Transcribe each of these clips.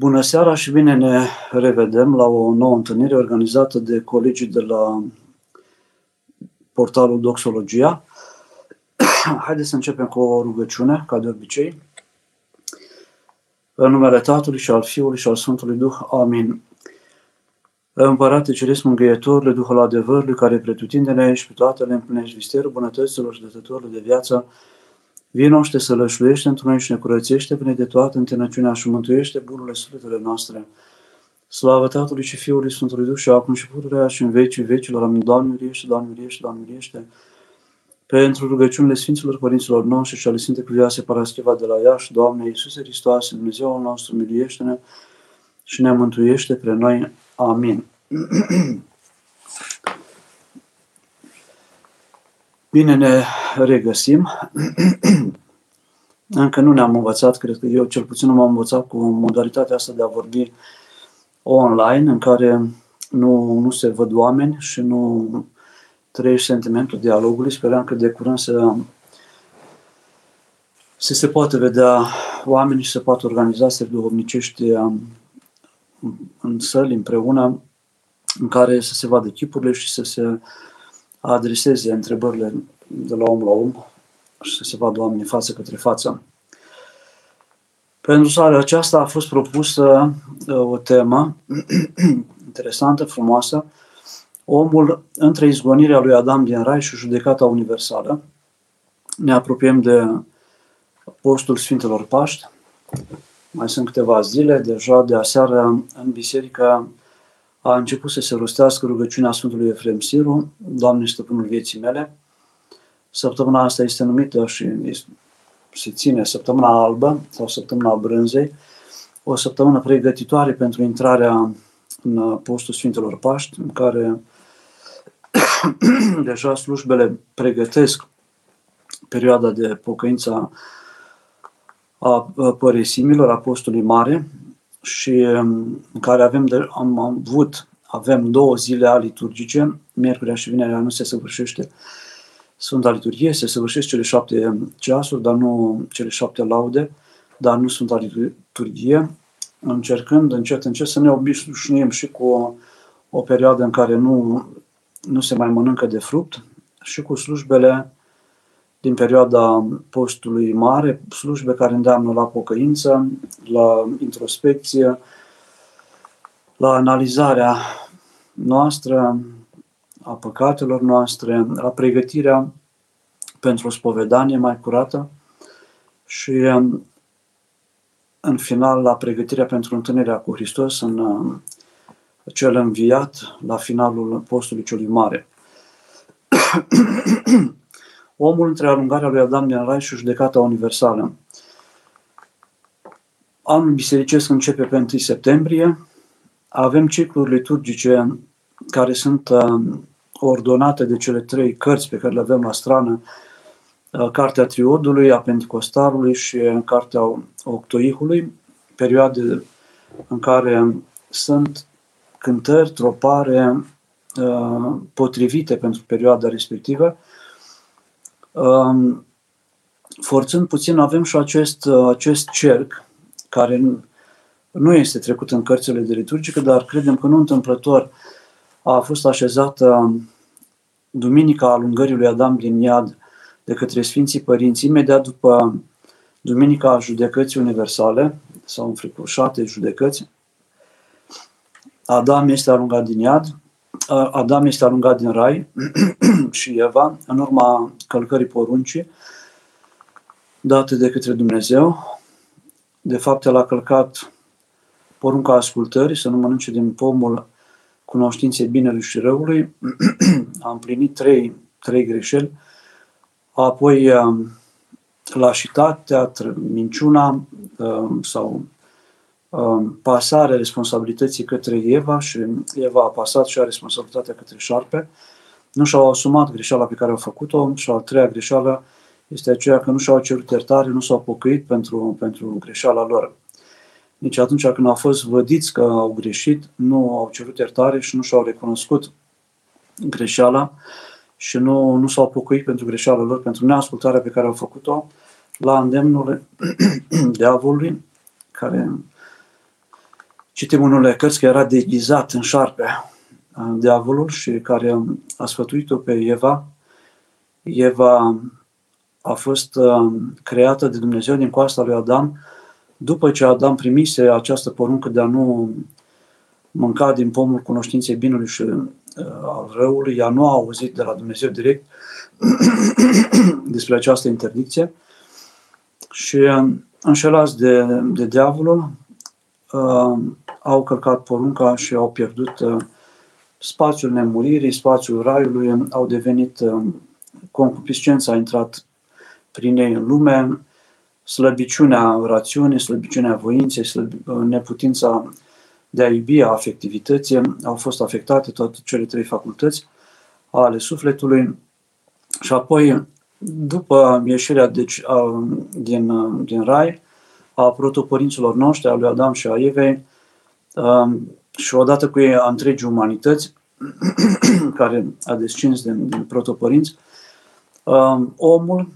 Bună seara și bine ne revedem la o nouă întâlnire organizată de colegii de la portalul Doxologia. Haideți să începem cu o rugăciune, ca de obicei. În numele Tatălui și al Fiului și al Sfântului Duh. Amin. Împărate Ceresc Mângâietorule, Duhul adevărului, care pretutindene și pe toate le împlinești visterul bunătăților și dătătorului de viață, Vino și te sălășluiește într noi și ne curățește până de toată întinăciunea și mântuiește bunurile sufletele noastre. Slavă Tatălui și Fiului Sfântului Duh și acum și pururea și în vecii vecilor. Amin. Doamne, uriește, Doamne, uriește, Doamne, uriește. Pentru rugăciunile Sfinților Părinților noștri și ale Sfinte Cuvioase Paraschiva de la Iași, Doamne Iisuse Hristos, Dumnezeul nostru, miliește-ne și ne mântuiește pre noi. Amin. Bine ne regăsim. Încă nu ne-am învățat, cred că eu cel puțin nu m-am învățat cu modalitatea asta de a vorbi online, în care nu, nu se văd oameni și nu trăiești sentimentul dialogului. Sperăm că de curând să, să se poate vedea oamenii și să poată organiza se duhovnicești um, în săli împreună, în care să se vadă chipurile și să se adreseze întrebările de la om la om și să se vadă oamenii față către față. Pentru seara aceasta a fost propusă uh, o temă interesantă, frumoasă, omul între izgonirea lui Adam din Rai și judecata universală. Ne apropiem de postul Sfintelor Paști. Mai sunt câteva zile, deja de aseară în biserică a început să se rostească rugăciunea Sfântului Efrem Siru, Doamne Stăpânul vieții mele. Săptămâna asta este numită și se ține săptămâna albă sau săptămâna brânzei, o săptămână pregătitoare pentru intrarea în postul Sfintelor Paști, în care deja slujbele pregătesc perioada de pocăință a păresimilor, apostolului mare, și um, în care avem de, am avut, avem două zile a liturgice, miercurea și vinerea nu se săvârșește. Sfânta Liturghie, se săvârșesc cele șapte ceasuri, dar nu cele șapte laude, dar nu Sfânta Liturghie, încercând încet, încet să ne obișnuim și cu o, o perioadă în care nu, nu se mai mănâncă de fruct și cu slujbele din perioada postului mare, slujbe care îndeamnă la pocăință, la introspecție, la analizarea noastră a păcatelor noastre, la pregătirea pentru o spovedanie mai curată și în final la pregătirea pentru întâlnirea cu Hristos în cel înviat la finalul postului celui mare. omul între alungarea lui Adam din Rai și judecata universală. Anul bisericesc începe pe 1 septembrie. Avem cicluri liturgice care sunt uh, ordonate de cele trei cărți pe care le avem la strană, uh, Cartea Triodului, a Pentecostarului și Cartea Octoihului, perioade în care sunt cântări, tropare uh, potrivite pentru perioada respectivă forțând puțin, avem și acest, acest cerc care nu este trecut în cărțile de liturgică, dar credem că nu întâmplător a fost așezată Duminica alungării lui Adam din iad de către Sfinții Părinți, imediat după Duminica Judecății Universale, sau înfricoșate judecăți. Adam este alungat din iad, Adam este alungat din rai și Eva, în urma călcării poruncii date de către Dumnezeu. De fapt, el a călcat porunca ascultării, să nu mănânce din pomul cunoștinței binelui și răului. a împlinit trei, trei greșeli. Apoi lașitatea, minciuna sau Um, pasarea responsabilității către Eva și Eva a pasat și a responsabilitatea către șarpe. Nu și-au asumat greșeala pe care au făcut-o și a treia greșeală este aceea că nu și-au cerut iertare, nu s-au pocăit pentru, pentru greșeala lor. Nici atunci când au fost vădiți că au greșit, nu au cerut iertare și nu și-au recunoscut greșeala și nu, nu s-au pocăit pentru greșeala lor, pentru neascultarea pe care au făcut-o la îndemnul diavolului, care Citim în unele cărți că era deghizat în șarpe diavolul și care a sfătuit-o pe Eva. Eva a fost creată de Dumnezeu din coasta lui Adam după ce Adam primise această poruncă de a nu mânca din pomul cunoștinței binului și al răului, ea nu a auzit de la Dumnezeu direct despre această interdicție și înșelați de, de diavolul, uh, au călcat porunca și au pierdut uh, spațiul nemuririi, spațiul raiului, au devenit, uh, concupiscența a intrat prin ei în lume, slăbiciunea rațiunii, slăbiciunea voinței, slăb, neputința de a iubi, a afectivității, au fost afectate toate cele trei facultăți ale sufletului. Și apoi, după ieșirea deci, a, din, din rai, a protopărinților noștri, a lui Adam și a Evei, a, și odată cu ei a întregii umanități, care a descins din, din protopărinți, a, omul,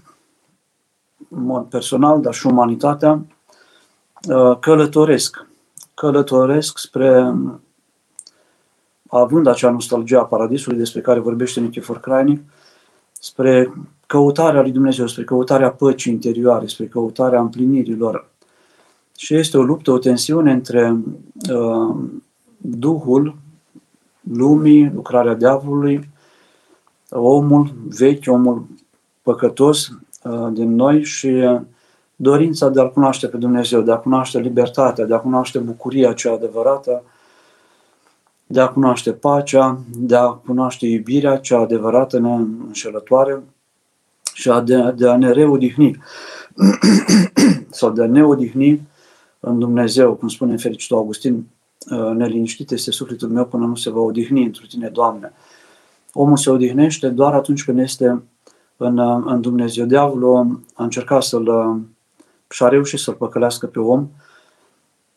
în mod personal, dar și umanitatea, a, călătoresc călătoresc spre, având acea nostalgie a paradisului despre care vorbește Nichifor Crainic, spre căutarea lui Dumnezeu, spre căutarea păcii interioare, spre căutarea împlinirilor. Și este o luptă, o tensiune între uh, Duhul lumii, lucrarea diavolului, omul vechi, omul păcătos uh, din noi și uh, dorința de a-L cunoaște pe Dumnezeu, de a cunoaște libertatea, de a cunoaște bucuria cea adevărată, de a cunoaște pacea, de a cunoaște iubirea cea adevărată, neînșelătoare și a de, de a ne reodihni. Sau de a ne odihni în Dumnezeu, cum spune fericitul Augustin, ă, neliniștit este sufletul meu până nu se va odihni într tine, Doamne. Omul se odihnește doar atunci când este în, în Dumnezeu. Diavolul a încercat să-l și a reușit să-l păcălească pe om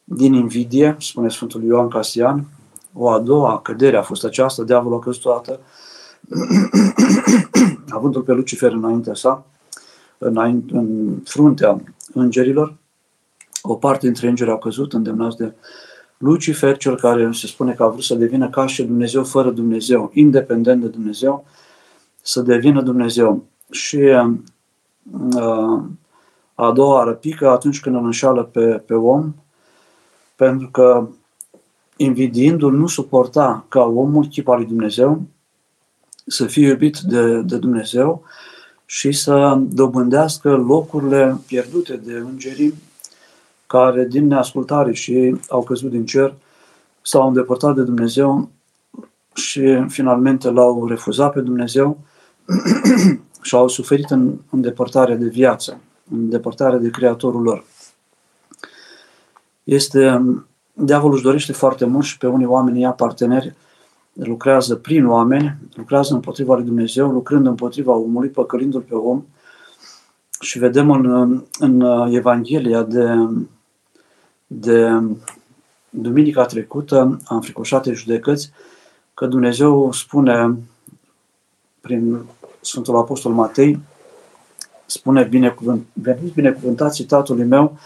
din invidie, spune Sfântul Ioan Casian, o a doua cădere a fost aceasta, diavolul a căzut toată, avându-l pe Lucifer înaintea sa, înainte, în fruntea îngerilor, o parte dintre îngeri au căzut îndemnați de Lucifer, cel care se spune că a vrut să devină ca și Dumnezeu fără Dumnezeu, independent de Dumnezeu, să devină Dumnezeu. Și uh, a doua oară pică atunci când îl înșală pe, pe om, pentru că invidiindu-l nu suporta ca omul, chip al lui Dumnezeu, să fie iubit de, de Dumnezeu și să dobândească locurile pierdute de îngerii care din neascultare și ei au căzut din cer, s-au îndepărtat de Dumnezeu și finalmente l-au refuzat pe Dumnezeu și au suferit în îndepărtare de viață în depărtare de Creatorul lor. Este, diavolul își dorește foarte mult și pe unii oameni ia parteneri, lucrează prin oameni, lucrează împotriva lui Dumnezeu, lucrând împotriva omului, păcălindu-l pe om. Și vedem în, în Evanghelia de, de duminica trecută, am fricoșate judecăți, că Dumnezeu spune prin Sfântul Apostol Matei, spune binecuvânt, veniți binecuvântați tatălui meu,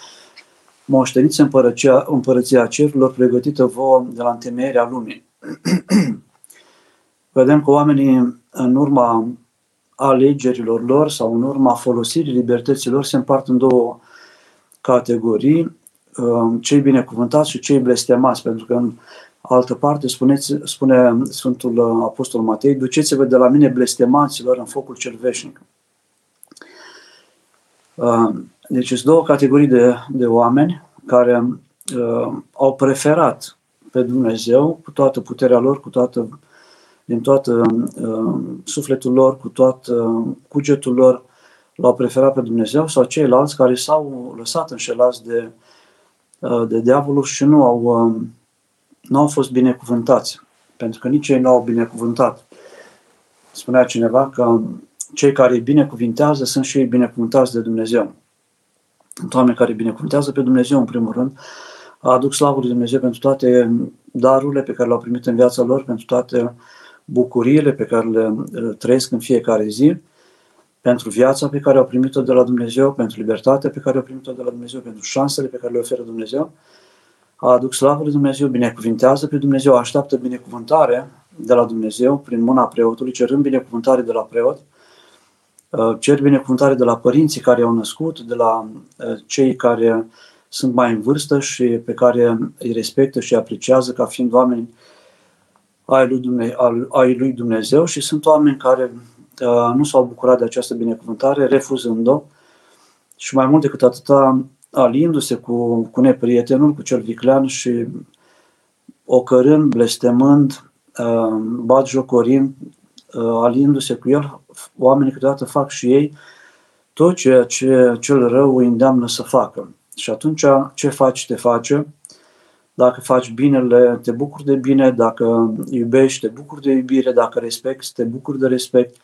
moșteniți împărăția, împărăția cerurilor pregătită vouă de la întemeierea lumii. Vedem că oamenii în urma alegerilor lor sau în urma folosirii libertăților se împart în două categorii, um, cei binecuvântați și cei blestemați, pentru că în altă parte spuneți, spune Sfântul Apostol Matei, duceți-vă de la mine blestemaților în focul cel veșnic. Uh, deci sunt două categorii de, de oameni care uh, au preferat pe Dumnezeu cu toată puterea lor, cu toată, din toată uh, sufletul lor, cu toată uh, cugetul lor, l-au preferat pe Dumnezeu sau ceilalți care s-au lăsat înșelați de, uh, de diavolul și nu au, uh, nu au fost binecuvântați, pentru că nici ei nu au binecuvântat. Spunea cineva că cei care îi binecuvintează sunt și ei binecuvântați de Dumnezeu. Sunt oameni care binecuvântează pe Dumnezeu în primul rând, aduc slavă lui Dumnezeu pentru toate darurile pe care le-au primit în viața lor, pentru toate bucuriile pe care le trăiesc în fiecare zi, pentru viața pe care au primit-o de la Dumnezeu, pentru libertatea pe care au primit-o de la Dumnezeu, pentru șansele pe care le oferă Dumnezeu. aduc slavă lui Dumnezeu, binecuvintează pe Dumnezeu, așteaptă binecuvântare de la Dumnezeu prin mâna preotului, cerând binecuvântare de la preot, uh, cer binecuvântare de la părinții care au născut, de la uh, cei care sunt mai în vârstă și pe care îi respectă și îi apreciază ca fiind oameni ai lui Dumnezeu, ai lui Dumnezeu și sunt oameni care uh, nu s-au bucurat de această binecuvântare, refuzând-o și mai mult decât atâta, alindu-se cu, cu neprietenul, cu cel viclean și ocărând, blestemând, uh, bat jocorind, uh, alindu-se cu el, oamenii câteodată fac și ei tot ceea ce cel rău îi îndeamnă să facă. Și atunci ce faci, te face. Dacă faci binele, te bucuri de bine, dacă iubești, te bucuri de iubire, dacă respecti, te bucuri de respect,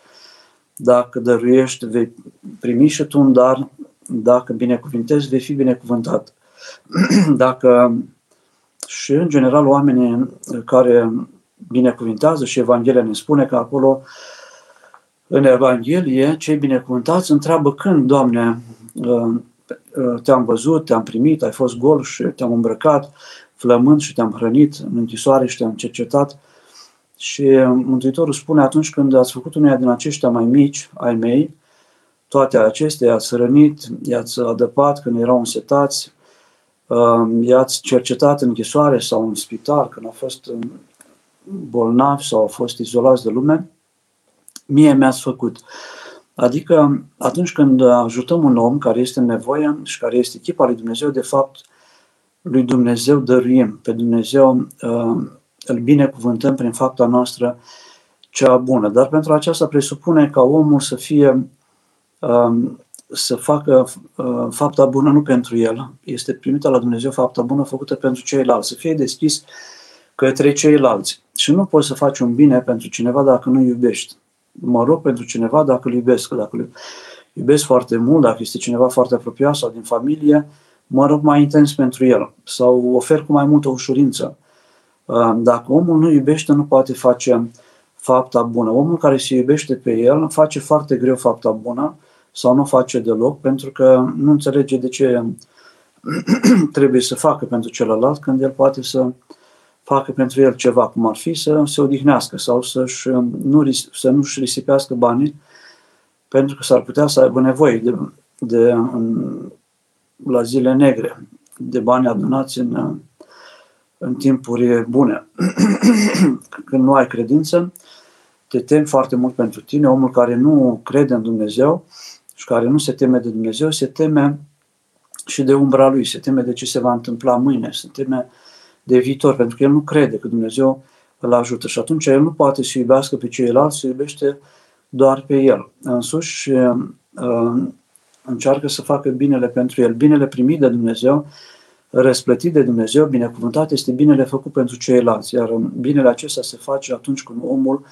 dacă dăruiești, vei primi și tu un dar, dacă binecuvintezi, vei fi binecuvântat. Dacă și în general oamenii care binecuvintează și Evanghelia ne spune că acolo în Evanghelie cei binecuvântați întreabă când, Doamne, te-am văzut, te-am primit, ai fost gol și te-am îmbrăcat, flămând și te-am hrănit în închisoare și te-am cercetat. Și Mântuitorul spune atunci când ați făcut uneia din aceștia mai mici ai mei, toate acestea i-ați rănit, i-ați adăpat când erau însetați, um, i-ați cercetat în închisoare sau în spital când au fost um, bolnavi sau au fost izolați de lume, mie mi-ați făcut. Adică atunci când ajutăm un om care este în nevoie și care este echipa lui Dumnezeu, de fapt, lui Dumnezeu dăruim, pe Dumnezeu uh, îl binecuvântăm prin fapta noastră cea bună. Dar pentru aceasta presupune ca omul să fie Um, să facă uh, fapta bună nu pentru el, este primită la Dumnezeu fapta bună făcută pentru ceilalți, să fie deschis către ceilalți. Și nu poți să faci un bine pentru cineva dacă nu iubești. Mă rog pentru cineva dacă îl iubesc, dacă îl iubesc foarte mult, dacă este cineva foarte apropiat sau din familie, mă rog mai intens pentru el sau ofer cu mai multă ușurință. Uh, dacă omul nu iubește, nu poate face fapta bună. Omul care se iubește pe el face foarte greu fapta bună, sau nu face deloc pentru că nu înțelege de ce trebuie să facă pentru celălalt când el poate să facă pentru el ceva, cum ar fi să se odihnească sau să-și, nu, să nu-și risipească banii pentru că s-ar putea să aibă nevoie de, de în, la zile negre, de bani adunați în, în timpuri bune. Când nu ai credință, te temi foarte mult pentru tine. Omul care nu crede în Dumnezeu și care nu se teme de Dumnezeu, se teme și de umbra lui, se teme de ce se va întâmpla mâine, se teme de viitor, pentru că el nu crede că Dumnezeu îl ajută și atunci el nu poate să iubească pe ceilalți, se iubește doar pe el. Însuși uh, încearcă să facă binele pentru el. Binele primit de Dumnezeu, răsplătit de Dumnezeu, binecuvântat este binele făcut pentru ceilalți, iar binele acesta se face atunci când omul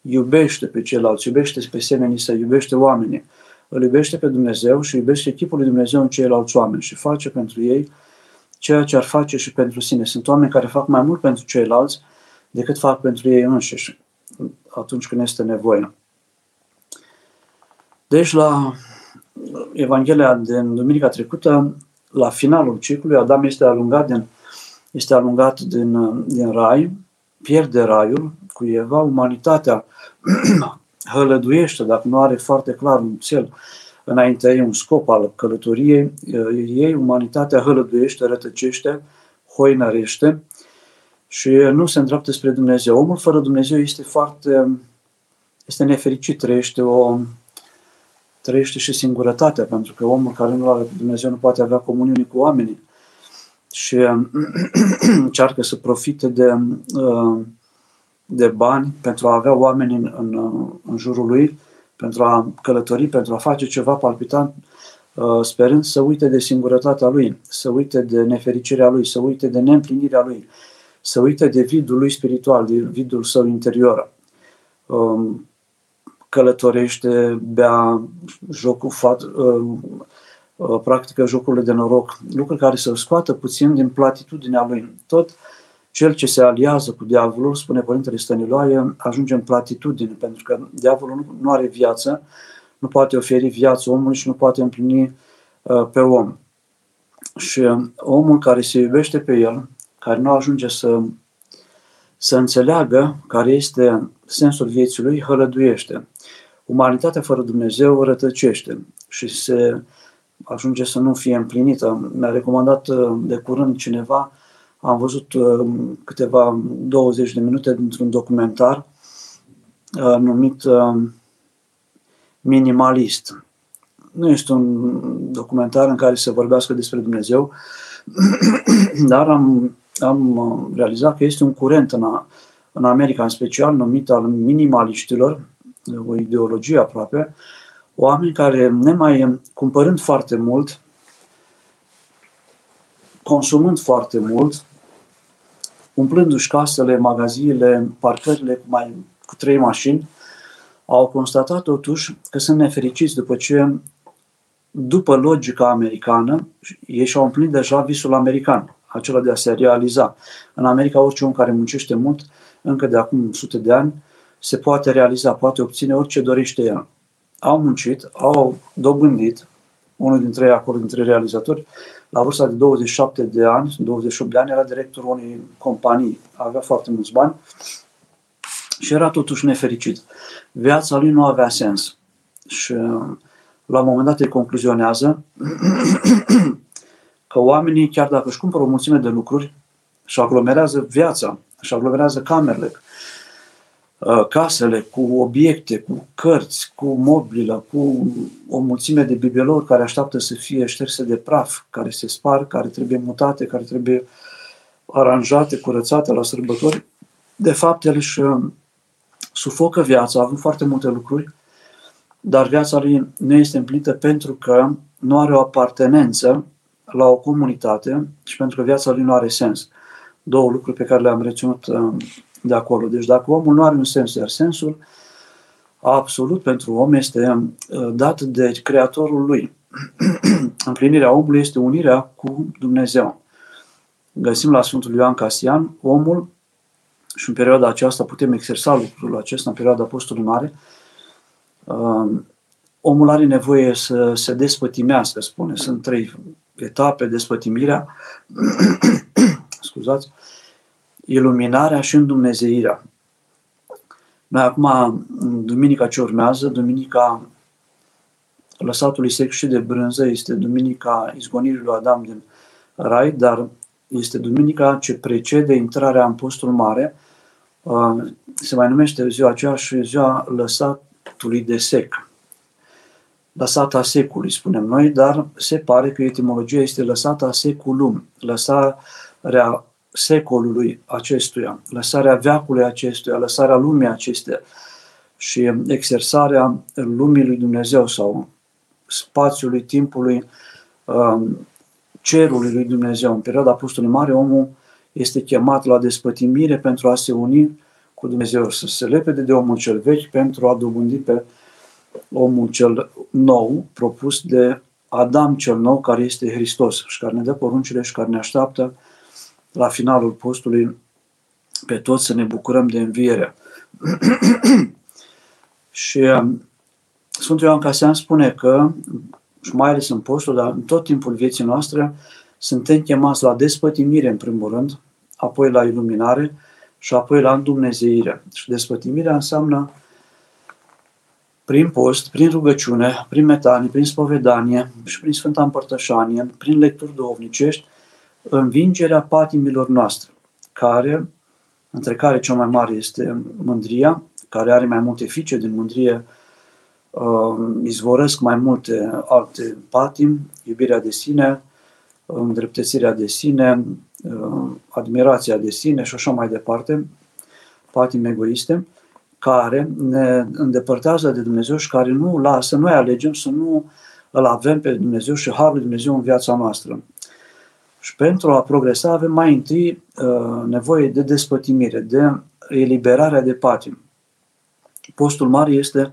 iubește pe ceilalți, iubește pe semenii să iubește oamenii îl iubește pe Dumnezeu și iubește chipul lui Dumnezeu în ceilalți oameni și face pentru ei ceea ce ar face și pentru sine. Sunt oameni care fac mai mult pentru ceilalți decât fac pentru ei înșiși atunci când este nevoie. Deci la Evanghelia din duminica trecută, la finalul ciclului, Adam este alungat din, este alungat din, din rai, pierde raiul cu Eva, umanitatea hălăduiește, dacă nu are foarte clar un cel înaintea ei, un scop al călătoriei ei, umanitatea hălăduiește, rătăcește, hoinărește și nu se îndreaptă spre Dumnezeu. Omul fără Dumnezeu este foarte, este nefericit, trăiește o, trăiește și singurătatea, pentru că omul care nu are pe Dumnezeu nu poate avea comuniune cu oamenii și încearcă să profite de uh, de bani pentru a avea oameni în, în, în jurul lui, pentru a călători, pentru a face ceva palpitant, uh, sperând să uite de singurătatea lui, să uite de nefericirea lui, să uite de neîmplinirea lui, să uite de vidul lui spiritual, de vidul său interior. Um, călătorește, bea, jocul, fat, uh, uh, practică jocurile de noroc, lucruri care să-l scoată puțin din platitudinea lui. Tot uh, cel ce se aliază cu diavolul, spune Părintele Stăniloae, ajunge în platitudine, pentru că diavolul nu, nu are viață, nu poate oferi viață omului și nu poate împlini uh, pe om. Și uh, omul care se iubește pe el, care nu ajunge să, să înțeleagă care este sensul vieții lui, hălăduiește. Umanitatea fără Dumnezeu rătăcește și se ajunge să nu fie împlinită. Mi-a recomandat uh, de curând cineva, am văzut uh, câteva 20 de minute dintr-un documentar uh, numit Minimalist. Nu este un documentar în care se vorbească despre Dumnezeu, dar am, am realizat că este un curent în, a, în America, în special numit al minimaliștilor, o ideologie aproape, oameni care, nemai cumpărând foarte mult, consumând foarte mult, umplându-și casele, magaziile, parcările cu, mai, cu trei mașini, au constatat totuși că sunt nefericiți după ce, după logica americană, ei și-au împlinit deja visul american, acela de a se realiza. În America, orice om care muncește mult, încă de acum sute de ani, se poate realiza, poate obține orice dorește el au muncit, au dobândit, unul dintre ei acolo, dintre realizatori, la vârsta de 27 de ani, 28 de ani, era directorul unei companii, avea foarte mulți bani și era totuși nefericit. Viața lui nu avea sens. Și la un moment dat îi concluzionează că oamenii, chiar dacă își cumpără o mulțime de lucruri, și aglomerează viața, și aglomerează camerele, Uh, casele cu obiecte, cu cărți, cu mobilă, cu o mulțime de bibelouri care așteaptă să fie șterse de praf, care se spar, care trebuie mutate, care trebuie aranjate, curățate la sărbători. De fapt, el își uh, sufocă viața, având foarte multe lucruri, dar viața lui nu este împlinită pentru că nu are o apartenență la o comunitate și pentru că viața lui nu are sens. Două lucruri pe care le-am reținut uh, de acolo. Deci dacă omul nu are un sens, iar sensul absolut pentru om este uh, dat de Creatorul lui. Împlinirea omului este unirea cu Dumnezeu. Găsim la Sfântul Ioan Casian, omul, și în perioada aceasta putem exersa lucrul acesta, în perioada Apostolului Mare, uh, omul are nevoie să se despătimească, spune. Sunt trei etape, despătimirea, scuzați, iluminarea și îndumnezeirea. Noi acum, în duminica ce urmează, duminica lăsatului sec și de brânză, este duminica izgonirii lui Adam din Rai, dar este duminica ce precede intrarea în postul mare, uh, se mai numește ziua aceea și ziua lăsatului de sec. Lăsata secului, spunem noi, dar se pare că etimologia este lăsata seculum, lăsarea secolului acestuia, lăsarea veacului acestuia, lăsarea lumii acesteia și exersarea lumii lui Dumnezeu sau spațiului, timpului, um, cerului lui Dumnezeu. În perioada Apostolului Mare, omul este chemat la despătimire pentru a se uni cu Dumnezeu, să se lepede de omul cel vechi pentru a dobândi pe omul cel nou, propus de Adam cel nou, care este Hristos și care ne dă poruncile și care ne așteaptă la finalul postului pe toți să ne bucurăm de înviere. și um, Sfântul Ioan Casian spune că, și mai ales în postul, dar în tot timpul vieții noastre, suntem chemați la despătimire, în primul rând, apoi la iluminare și apoi la îndumnezeire. Și despătimirea înseamnă prin post, prin rugăciune, prin metanie, prin spovedanie și prin Sfânta Împărtășanie, prin lecturi duhovnicești, învingerea patimilor noastre, care, între care cea mai mare este mândria, care are mai multe fice din mândrie, uh, izvorăsc mai multe alte patim, iubirea de sine, îndreptățirea de sine, uh, admirația de sine și așa mai departe, patim egoiste, care ne îndepărtează de Dumnezeu și care nu lasă, noi alegem să nu îl avem pe Dumnezeu și Harul Dumnezeu în viața noastră. Și pentru a progresa avem mai întâi uh, nevoie de despătimire, de eliberarea de patim. Postul mare este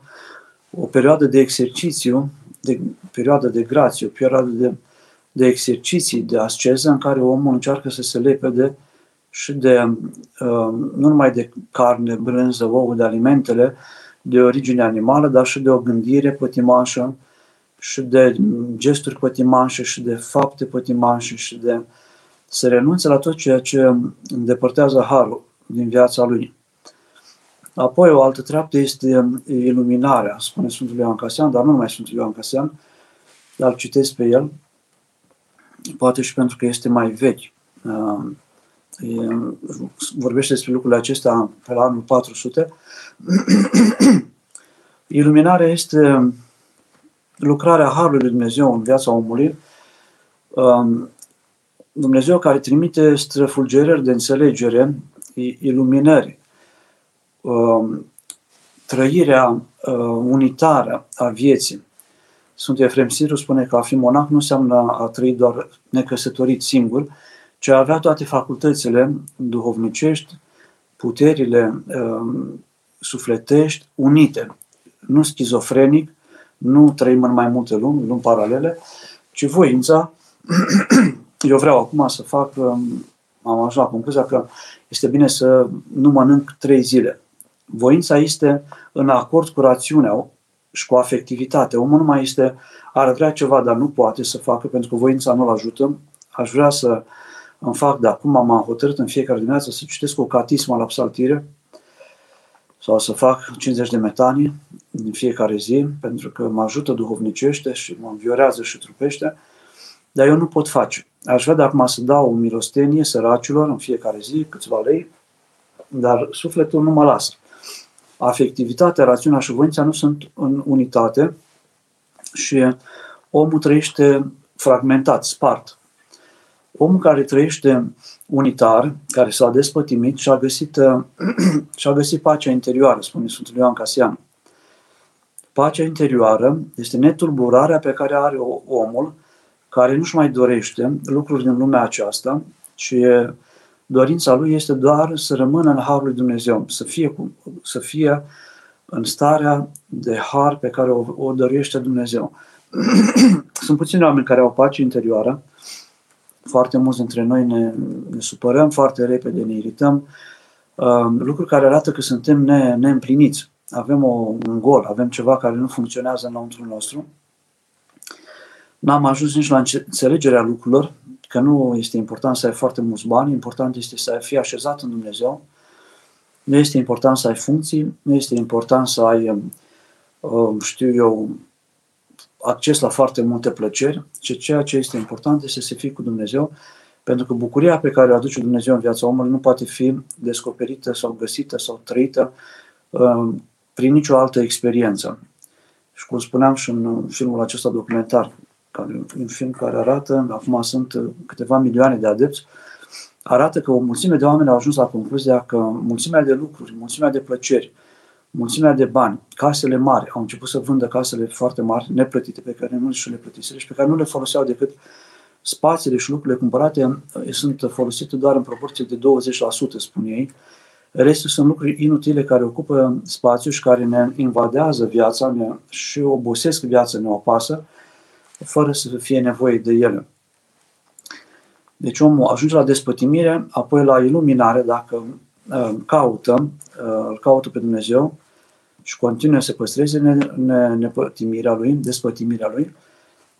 o perioadă de exercițiu, de perioadă de grație, o perioadă de, de exerciții, de asceză, în care omul încearcă să se lepede și de, uh, nu numai de carne, brânză, ouă, de alimentele de origine animală, dar și de o gândire pătimașă, și de gesturi pătimașe și de fapte pătimașe și de să renunțe la tot ceea ce îndepărtează harul din viața lui. Apoi o altă treaptă este iluminarea, spune Sfântul Ioan Casian, dar nu numai Sfântul Ioan Casian, dar citesc pe el, poate și pentru că este mai vechi. Vorbește despre lucrurile acestea pe la anul 400. Iluminarea este lucrarea Harului Lui Dumnezeu în viața omului, Dumnezeu care trimite străfulgerări de înțelegere, iluminări, trăirea uh, unitară a vieții. Sfântul Efrem Siru spune că a fi monac nu înseamnă a trăi doar necăsătorit singur, ci a avea toate facultățile duhovnicești, puterile uh, sufletești unite, nu schizofrenic, nu trăim în mai multe lumi, lumi paralele, ci voința. Eu vreau acum să fac, um, am ajuns la concluzia că este bine să nu mănânc trei zile. Voința este în acord cu rațiunea și cu afectivitatea. Omul nu mai este, ar vrea ceva, dar nu poate să facă pentru că voința nu-l ajută. Aș vrea să îmi fac de acum, m-am hotărât în fiecare dimineață să citesc o catismă la psaltire sau să fac 50 de metanii în fiecare zi, pentru că mă ajută duhovnicește și mă înviorează și trupește, dar eu nu pot face. Aș vrea de acum să dau o milostenie săracilor în fiecare zi, câțiva lei, dar sufletul nu mă lasă afectivitatea, rațiunea și voința nu sunt în unitate și omul trăiește fragmentat, spart. Omul care trăiește unitar, care s-a despătimit și a găsit, și a găsit pacea interioară, spune Sfântul Ioan Casian. Pacea interioară este netulburarea pe care are omul care nu-și mai dorește lucruri din lumea aceasta, ci dorința lui este doar să rămână în Harul lui Dumnezeu, să fie, cu, să fie în starea de har pe care o, o dăruiește Dumnezeu. Sunt puțini oameni care au pace interioară, foarte mulți dintre noi ne, ne supărăm foarte repede, ne irităm, uh, lucruri care arată că suntem ne, neîmpliniți. Avem o, un gol, avem ceva care nu funcționează înăuntru nostru. N-am ajuns nici la înțelegerea lucrurilor, că nu este important să ai foarte mulți bani, important este să fii așezat în Dumnezeu, nu este important să ai funcții, nu este important să ai, um, um, știu eu, acces la foarte multe plăceri, ci ceea ce este important este să fii cu Dumnezeu, pentru că bucuria pe care o aduce Dumnezeu în viața omului nu poate fi descoperită sau găsită sau trăită um, prin nicio altă experiență. Și cum spuneam și în filmul acesta documentar, care, un film care arată, acum sunt uh, câteva milioane de adepți, arată că o mulțime de oameni au ajuns la concluzia că mulțimea de lucruri, mulțimea de plăceri, mulțimea de bani, casele mari, au început să vândă casele foarte mari, neplătite, pe care nu și le plătiseră și pe care nu le foloseau decât spațiile și lucrurile cumpărate uh, sunt folosite doar în proporție de 20%, spun ei. Restul sunt lucruri inutile care ocupă spațiu și care ne invadează viața ne, și obosesc viața, ne opasă fără să fie nevoie de ele. Deci omul ajunge la despătimire, apoi la iluminare, dacă uh, caută, uh, îl caută pe Dumnezeu și continuă să păstreze ne, ne, nepătimirea lui, despătimirea lui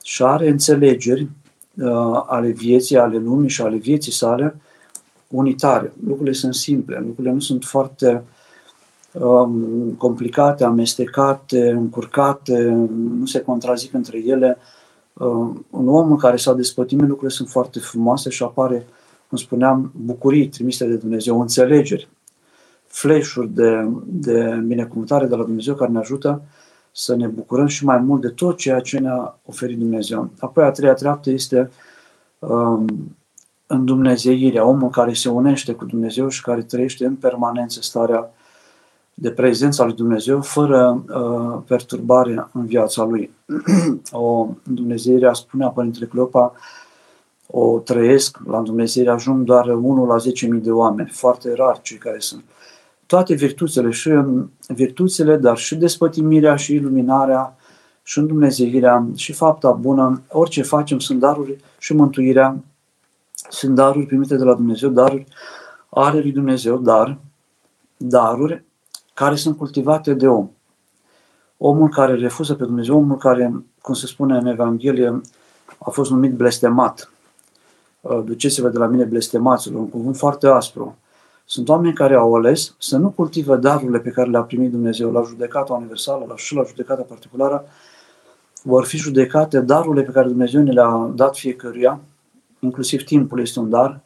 și are înțelegeri uh, ale vieții, ale lumii și ale vieții sale unitare. Lucrurile sunt simple, lucrurile nu sunt foarte um, complicate, amestecate, încurcate, nu se contrazic între ele, uh, Uh, un om în care s-a despătimit, lucrurile sunt foarte frumoase și apare, cum spuneam, bucurii trimise de Dumnezeu, înțelegeri, fleșuri de, de binecuvântare de la Dumnezeu care ne ajută să ne bucurăm și mai mult de tot ceea ce ne-a oferit Dumnezeu. Apoi a treia treaptă este um, Dumnezeirea, omul care se unește cu Dumnezeu și care trăiește în permanență starea de prezența lui Dumnezeu fără uh, perturbare în viața lui. o Dumnezeire, spunea Părintele Cleopa, o trăiesc, la Dumnezeire ajung doar 1 la 10.000 de oameni, foarte rar cei care sunt. Toate virtuțile, și um, virtuțile, dar și despătimirea și iluminarea, și în Dumnezeirea, și fapta bună, orice facem sunt daruri și mântuirea, sunt daruri primite de la Dumnezeu, daruri are lui Dumnezeu, dar daruri care sunt cultivate de om. Omul care refuză pe Dumnezeu, omul care, cum se spune în Evanghelie, a fost numit blestemat. Uh, duceți-vă de la mine blestemaților, un cuvânt foarte aspru. Sunt oameni care au ales să nu cultive darurile pe care le-a primit Dumnezeu. La judecata universală la, și la judecata particulară, vor fi judecate darurile pe care Dumnezeu ne le-a dat fiecăruia, inclusiv timpul este un dar,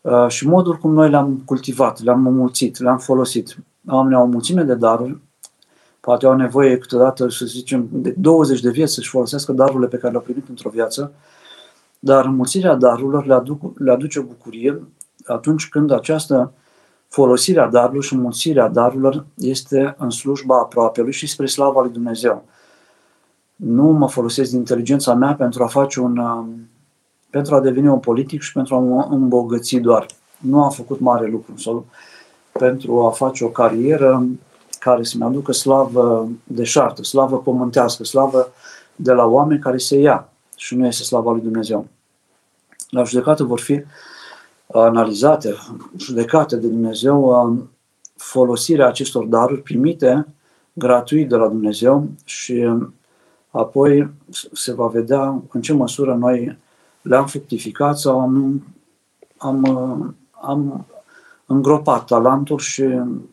uh, și modul cum noi le-am cultivat, le-am înmulțit, le-am folosit. Oamenii au o mulțime de daruri, poate au nevoie câteodată, să zicem, de 20 de vieți să-și folosească darurile pe care le-au primit într-o viață, dar înmulțirea darurilor le, aduc, le aduce o bucurie atunci când această folosire a darurilor și înmulțirea darurilor este în slujba aproapelui și spre slava lui Dumnezeu. Nu mă folosesc din inteligența mea pentru a face un, um, pentru a deveni un politic și pentru a mă îmbogăți doar. Nu am făcut mare lucru sau pentru a face o carieră care să-mi aducă slavă deșartă, slavă pământească, slavă de la oameni care se ia și nu este slava lui Dumnezeu. La judecată vor fi analizate, judecate de Dumnezeu um, folosirea acestor daruri primite gratuit de la Dumnezeu și um, apoi se va vedea în ce măsură noi le-am fructificat sau am, am, am îngropat talentul și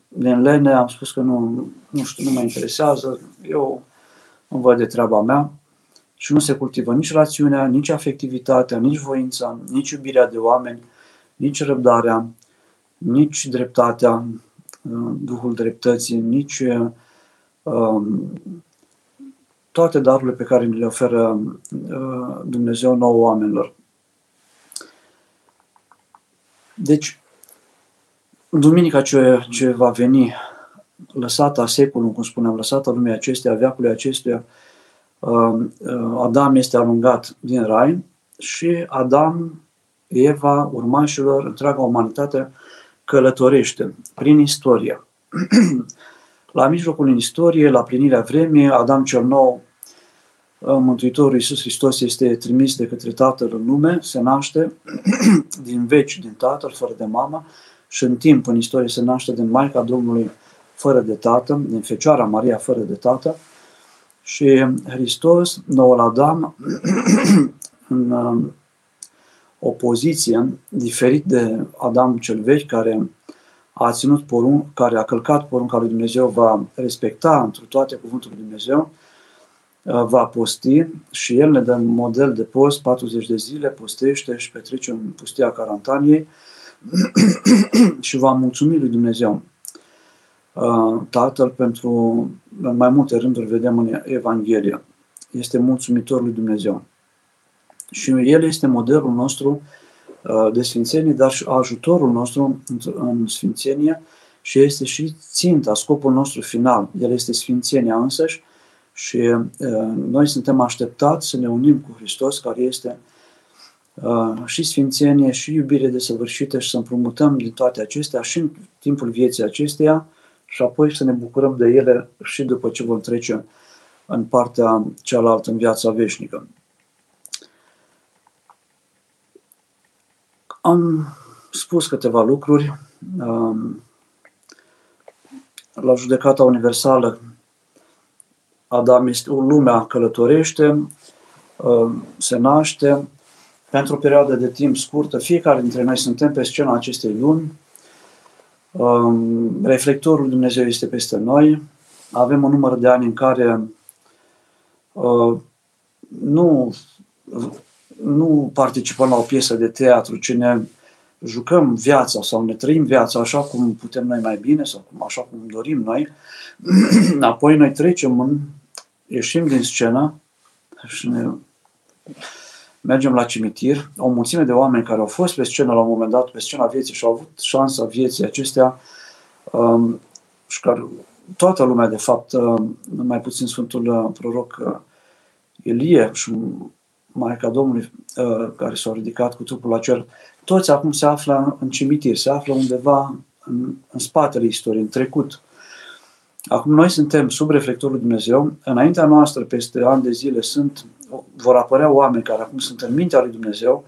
din lene am spus că nu, nu știu, nu mă interesează, eu îmi văd de treaba mea și nu se cultivă nici rațiunea, nici afectivitatea, nici voința, nici iubirea de oameni, nici răbdarea, nici dreptatea, Duhul dreptății, nici um, toate darurile pe care ni le oferă uh, Dumnezeu nouă oamenilor. Deci, duminica ce, ce va veni, lăsată a secolului, cum spuneam, lăsată lumea acesteia, veacului acestuia, uh, uh, Adam este alungat din rai și Adam, Eva, urmașilor, întreaga umanitate călătorește prin istorie. la mijlocul în istorie, la plinirea vremii, Adam cel nou Mântuitorul Iisus Hristos este trimis de către Tatăl în lume, se naște din veci din Tatăl, fără de mama, și în timp, în istorie, se naște din Maica Domnului fără de tată, din Fecioara Maria fără de tată, și Hristos, noul Adam, în um, opoziție, diferit de Adam cel vechi, care a ținut porun, care a călcat porunca lui Dumnezeu, va respecta într toate cuvântul lui Dumnezeu, Uh, va posti și el ne dă model de post, 40 de zile, postește și petrece în pustia Carantaniei și va mulțumi lui Dumnezeu. Uh, Tatăl pentru, în mai multe rânduri vedem în Evanghelie, este mulțumitor lui Dumnezeu. Și el este modelul nostru uh, de sfințenie, dar și ajutorul nostru în sfințenie și este și ținta, scopul nostru final. El este sfințenia însăși și uh, noi suntem așteptați să ne unim cu Hristos, care este uh, și sfințenie, și iubire desăvârșită și să împrumutăm din toate acestea și în timpul vieții acesteia și apoi să ne bucurăm de ele și după ce vom trece în partea cealaltă, în viața veșnică. Am spus câteva lucruri. Um, la judecata universală Adam este, lumea călătorește, uh, se naște, pentru o perioadă de timp scurtă, fiecare dintre noi suntem pe scena acestei lumi, um, reflectorul Dumnezeu este peste noi, avem un număr de ani în care uh, nu, nu participăm la o piesă de teatru, ci ne jucăm viața sau ne trăim viața așa cum putem noi mai bine sau cum, așa cum dorim noi, apoi noi trecem în, ieșim din scenă și ne mergem la cimitir, o mulțime de oameni care au fost pe scenă la un moment dat, pe scena vieții și au avut șansa vieții acestea um, și care toată lumea, de fapt, um, mai puțin Sfântul uh, Proroc uh, Elie și Maica Domnului uh, care s-au ridicat cu trupul la cer, toți acum se află în cimitir, se află undeva în, în spatele istoriei, în trecut. Acum noi suntem sub reflectorul Dumnezeu, înaintea noastră, peste ani de zile, sunt, vor apărea oameni care acum sunt în mintea lui Dumnezeu,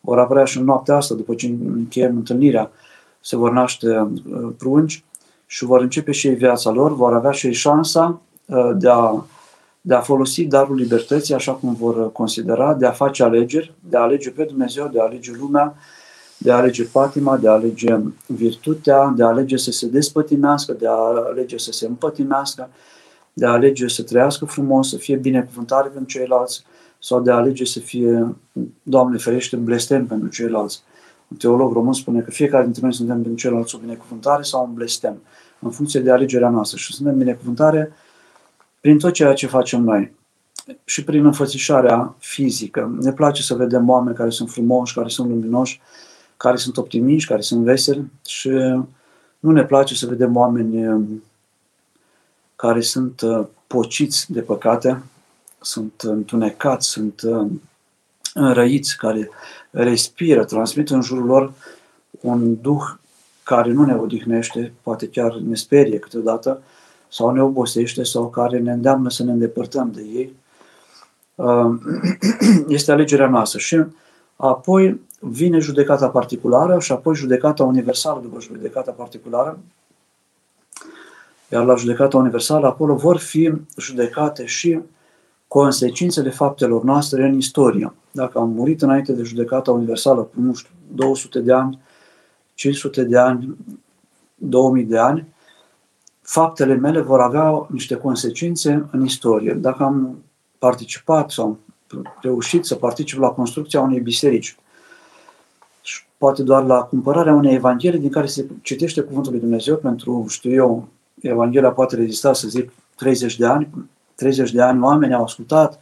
vor apărea și în noaptea asta, după ce încheiem întâlnirea, se vor naște uh, prunci și vor începe și ei viața lor, vor avea și ei șansa uh, de a de a folosi darul libertății așa cum vor considera, de a face alegeri, de a alege pe Dumnezeu, de a alege lumea, de a alege patima, de a alege virtutea, de a alege să se despătimească, de a alege să se împătimească, de a alege să trăiască frumos, să fie binecuvântare pentru ceilalți sau de a alege să fie, Doamne ferește, blestem pentru ceilalți. Un teolog român spune că fiecare dintre noi suntem pentru ceilalți o binecuvântare sau un blestem, în funcție de alegerea noastră. Și suntem binecuvântare prin tot ceea ce facem noi și prin înfățișarea fizică. Ne place să vedem oameni care sunt frumoși, care sunt luminoși, care sunt optimiști, care sunt veseli și nu ne place să vedem oameni um, care sunt uh, pociți de păcate, sunt întunecați, sunt um, înrăiți, care respiră, transmit în jurul lor un duh care nu ne odihnește, poate chiar ne sperie câteodată, sau ne obosește, sau care ne îndeamnă să ne îndepărtăm de ei. Um, este alegerea noastră. Și apoi vine judecata particulară și apoi judecata universală după judecata particulară. Iar la judecata universală, acolo vor fi judecate și consecințele faptelor noastre în istorie. Dacă am murit înainte de judecata universală cu, nu știu, 200 de ani, 500 de ani, 2000 de ani, faptele mele vor avea niște consecințe în istorie. Dacă am participat sau am reușit să particip la construcția unei biserici, și poate doar la cumpărarea unei evanghelii din care se citește Cuvântul lui Dumnezeu pentru, știu eu, Evanghelia poate rezista, să zic, 30 de ani, 30 de ani oameni au ascultat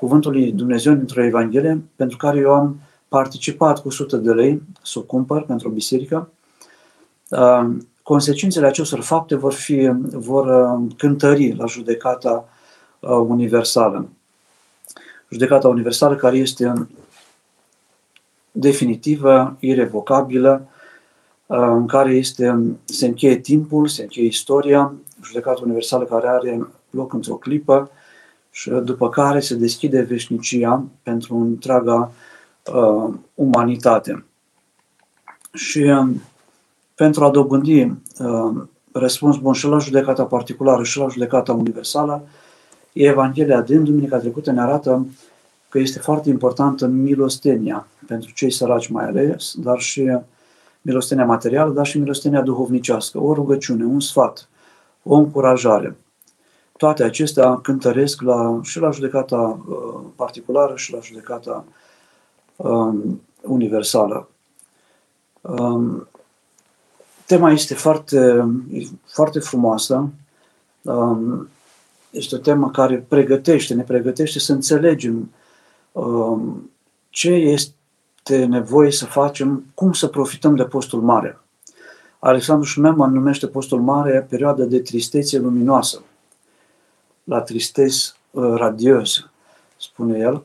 Cuvântul lui Dumnezeu dintr-o Evanghelie pentru care eu am participat cu 100 de lei să o cumpăr pentru o biserică. Uh, consecințele acestor fapte vor, fi, vor uh, cântări la judecata uh, universală. Judecata universală care este definitivă, irevocabilă, în care este, se încheie timpul, se încheie istoria, judecata universală care are loc într-o clipă și după care se deschide veșnicia pentru întreaga uh, umanitate. Și uh, pentru a dobândi uh, răspuns bun și la judecata particulară și la judecata universală, Evanghelia din Duminica trecută ne arată că este foarte importantă milostenia pentru cei săraci mai ales, dar și milostenia materială, dar și milostenia duhovnicească, o rugăciune, un sfat, o încurajare. Toate acestea cântăresc la, și la judecata uh, particulară și la judecata um, universală. Um, tema este foarte, foarte frumoasă. Um, este o temă care pregătește, ne pregătește să înțelegem um, ce este nevoie să facem, cum să profităm de postul mare. Alexandru Șumeman numește postul mare perioada de tristețe luminoasă la tristețe uh, radios, spune el,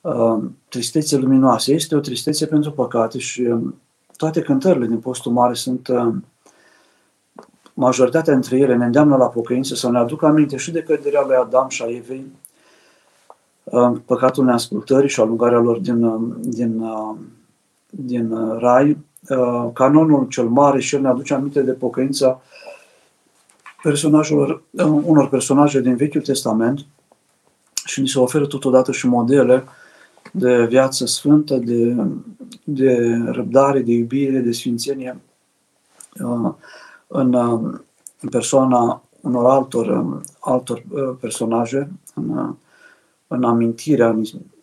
uh, tristețe luminoase. Este o tristețe pentru păcate și um, toate cântările din postul mare sunt, uh, majoritatea dintre ele ne îndeamnă la pocăință să ne aduc aminte și de căderea lui Adam și a Evei, păcatul neascultării și alungarea lor din, din, din rai, canonul cel mare și el ne aduce aminte de pocăința personajelor, unor personaje din Vechiul Testament și ni se oferă totodată și modele de viață sfântă, de, de răbdare, de iubire, de sfințenie uh, în, uh, în persoana unor altor, uh, altor personaje, în, în amintirea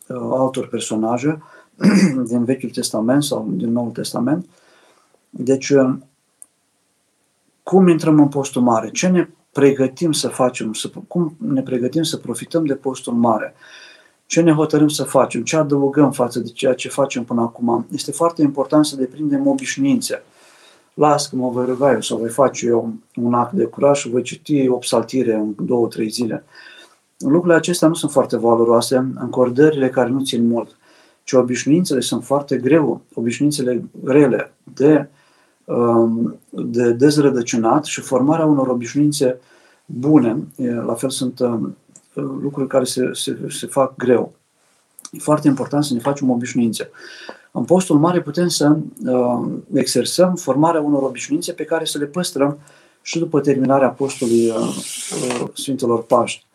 altor personaje din Vechiul Testament sau din Noul Testament. Deci, cum intrăm în postul mare, ce ne pregătim să facem, să, cum ne pregătim să profităm de postul mare, ce ne hotărâm să facem, ce adăugăm față de ceea ce facem până acum. Este foarte important să deprindem obișnuințe. Las că mă voi ruga eu sau voi face eu un act de curaj și voi citi o psaltire în două, trei zile. Lucrurile acestea nu sunt foarte valoroase, încordările care nu țin mult, ci obișnuințele sunt foarte greu, obișnuințele grele de uh, Um, de dezrădăcinat și formarea unor obișnuințe bune, la fel sunt um, lucruri care se, se, se fac greu. E foarte important să ne facem obișnuințe. În postul mare putem să uh, exersăm formarea unor obișnuințe pe care să le păstrăm și după terminarea postului uh, uh, Sfintelor Paști.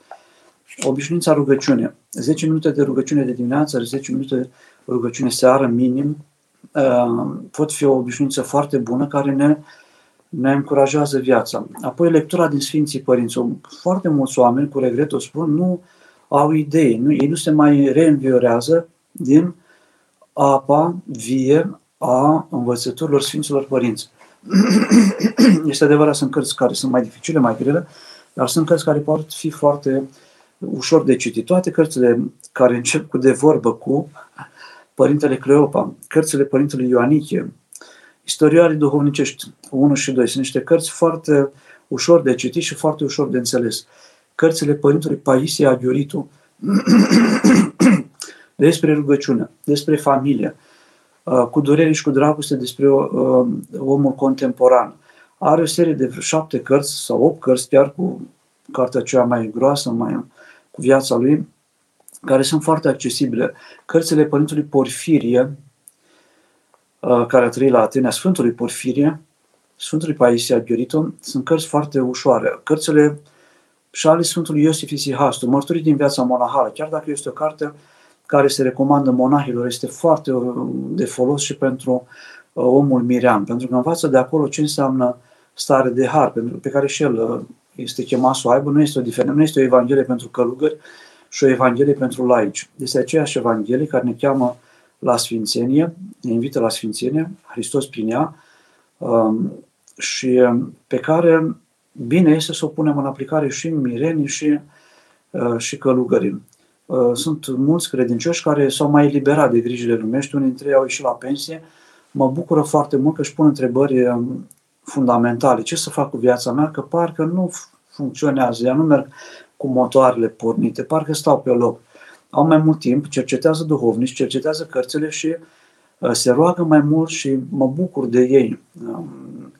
Obișnuința rugăciune. 10 minute de rugăciune de dimineață, 10 minute de rugăciune seară, minim, uh, pot fi o obișnuință foarte bună care ne, ne încurajează viața. Apoi lectura din Sfinții Părinți. Foarte mulți oameni, cu regret o spun, nu au idei, nu, ei nu se mai reînviorează din apa vie a învățăturilor Sfinților Părinți. Este adevărat, sunt cărți care sunt mai dificile, mai grele, dar sunt cărți care pot fi foarte ușor de citit. Toate cărțile care încep cu de vorbă cu Părintele Cleopa, cărțile Părintelui Ioanichie, istorioarii duhovnicești 1 și 2, sunt niște cărți foarte ușor de citit și foarte ușor de înțeles. Cărțile Părintelui Paisie Aghioritu despre rugăciune, despre familie, uh, cu durere și cu dragoste despre uh, omul contemporan. Are o serie de șapte cărți sau opt cărți, chiar cu cartea cea mai groasă, mai cu viața lui, care sunt foarte accesibile. Cărțile Părintului Porfirie, uh, care a trăit la Atena, Sfântului Porfirie, Sfântului Paisia Ghiorito, sunt cărți foarte ușoare. Cărțile și ale Sfântului Iosif Isihastu, Mărturii din viața monahală, chiar dacă este o carte care se recomandă monahilor, este foarte uh, de folos și pentru uh, omul mirean, pentru că învață de acolo ce înseamnă stare de har, pentru pe care și el este chemat să o aibă, nu este o diferență, nu este o evanghelie pentru călugări și o evanghelie pentru laici. Este aceeași evanghelie care ne cheamă la Sfințenie, ne invită la Sfințenie, Hristos prin ea, um, și pe care bine este să o punem în aplicare și mirenii și, uh, și călugării. Uh, sunt mulți credincioși care s-au mai eliberat de grijile lumești, unii dintre ei au ieșit la pensie. Mă bucură foarte mult că își pun întrebări um, fundamentale. Ce să fac cu viața mea? Că parcă nu funcționează, ea nu merg cu motoarele pornite, parcă stau pe loc. Au mai mult timp, cercetează duhovnici, cercetează cărțile și uh, se roagă mai mult și mă bucur de ei. Um,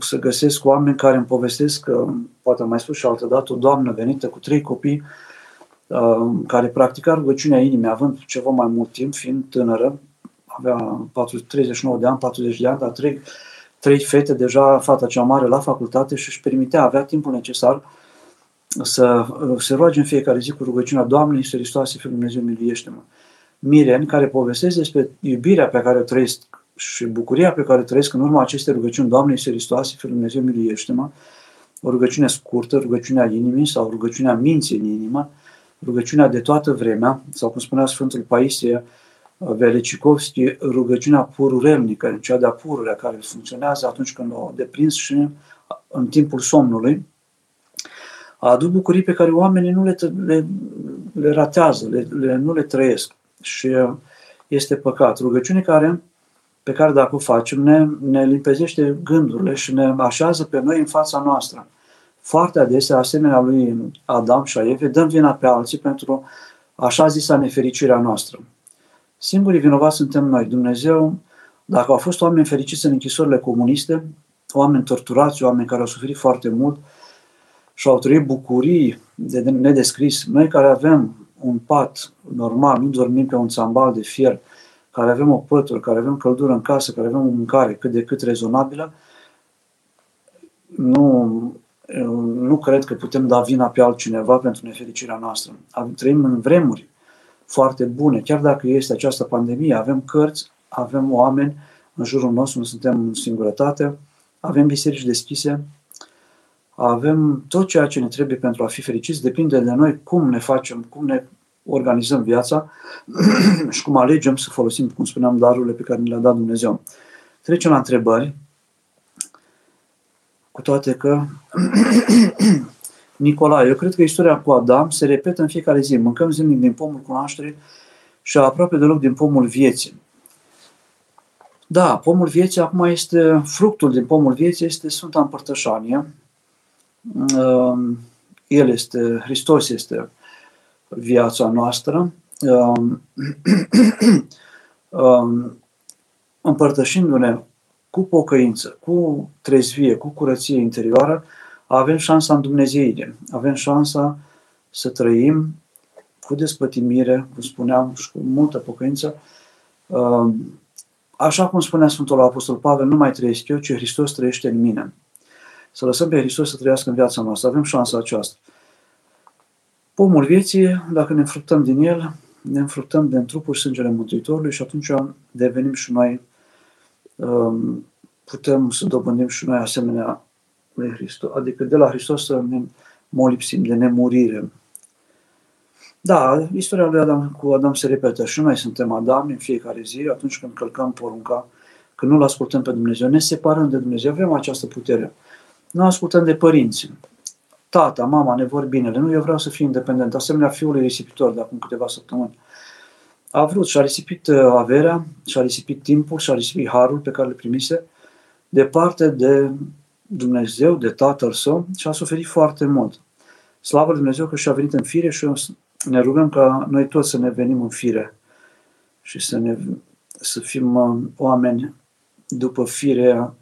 să găsesc oameni care îmi povestesc că, poate am mai spus și altă dată, o doamnă venită cu trei copii um, care practica rugăciunea inimii, având ceva mai mult timp, fiind tânără, avea 39 de ani, 40 de ani, dar trei trei fete, deja fata cea mare la facultate și își permitea, avea timpul necesar să se roage în fiecare zi cu rugăciunea Doamnei Iisus Hristoase, Fiul Dumnezeu, miluiește-mă. Mireni, care povestesc despre iubirea pe care o trăiesc și bucuria pe care o trăiesc în urma acestei rugăciuni, Doamne Iisus Hristoase, Fiul Dumnezeu, miluiește-mă, o rugăciune scurtă, rugăciunea inimii sau rugăciunea minții în inimă, rugăciunea de toată vremea, sau cum spunea Sfântul Paisie, Velicikovski rugăciunea pururelnică, cea de-a pururea care funcționează atunci când o deprins și în timpul somnului, a adus bucurii pe care oamenii nu le, le, le ratează, le, le, nu le trăiesc. Și este păcat. Rugăciune care, pe care dacă o facem, ne, ne limpezește gândurile și ne așează pe noi în fața noastră. Foarte adesea, asemenea lui Adam și a Eve, dăm vina pe alții pentru așa zisa nefericirea noastră. Singurii vinovați suntem noi. Dumnezeu, dacă au fost oameni fericiți în închisorile comuniste, oameni torturați, oameni care au suferit foarte mult și au trăit bucurii de nedescris, noi care avem un pat normal, nu dormim pe un țambal de fier, care avem o pătură, care avem căldură în casă, care avem o mâncare cât de cât rezonabilă, nu, nu cred că putem da vina pe altcineva pentru nefericirea noastră. Trăim în vremuri foarte bune. Chiar dacă este această pandemie, avem cărți, avem oameni în jurul nostru, nu suntem în singurătate, avem biserici deschise, avem tot ceea ce ne trebuie pentru a fi fericiți, depinde de noi cum ne facem, cum ne organizăm viața și cum alegem să folosim, cum spuneam, darurile pe care ne le-a dat Dumnezeu. Trecem la întrebări, cu toate că Nicolae, eu cred că istoria cu Adam se repetă în fiecare zi. Mâncăm zilnic din pomul cunoașterii și aproape deloc din pomul vieții. Da, pomul vieții acum este, fructul din pomul vieții este Sfânta Împărtășanie. Um, El este, Hristos este viața noastră. Um, um, împărtășindu-ne cu pocăință, cu trezvie, cu curăție interioară, avem șansa în Dumnezeire, avem șansa să trăim cu despătimire, cum spuneam, și cu multă pocăință. Um, așa cum spunea Sfântul Apostol Pavel, nu mai trăiesc eu, ci Hristos trăiește în mine. Să lăsăm pe Hristos să trăiască în viața noastră. Avem șansa aceasta. Pomul vieții, dacă ne înfructăm din el, ne înfructăm din trupul și sângele Mântuitorului și atunci devenim și noi, um, putem să dobândim și noi asemenea lui Hristos, adică de la Hristos să ne molipsim de nemurire. Da, istoria lui Adam cu Adam se repetă și noi suntem Adam în fiecare zi, atunci când călcăm porunca, când nu-L ascultăm pe Dumnezeu, ne separăm de Dumnezeu, avem această putere. Nu ascultăm de părinți. Tata, mama ne vor binele. Nu, eu vreau să fiu independent. Asemenea, fiului risipitor de acum câteva săptămâni. A vrut și a risipit uh, averea, și a risipit timpul, și a risipit harul pe care le primise departe de Dumnezeu, de Tatăl Său și a suferit foarte mult. Slavă Dumnezeu că și-a venit în fire și ne rugăm ca noi toți să ne venim în fire și să, ne, să fim uh, oameni după firea,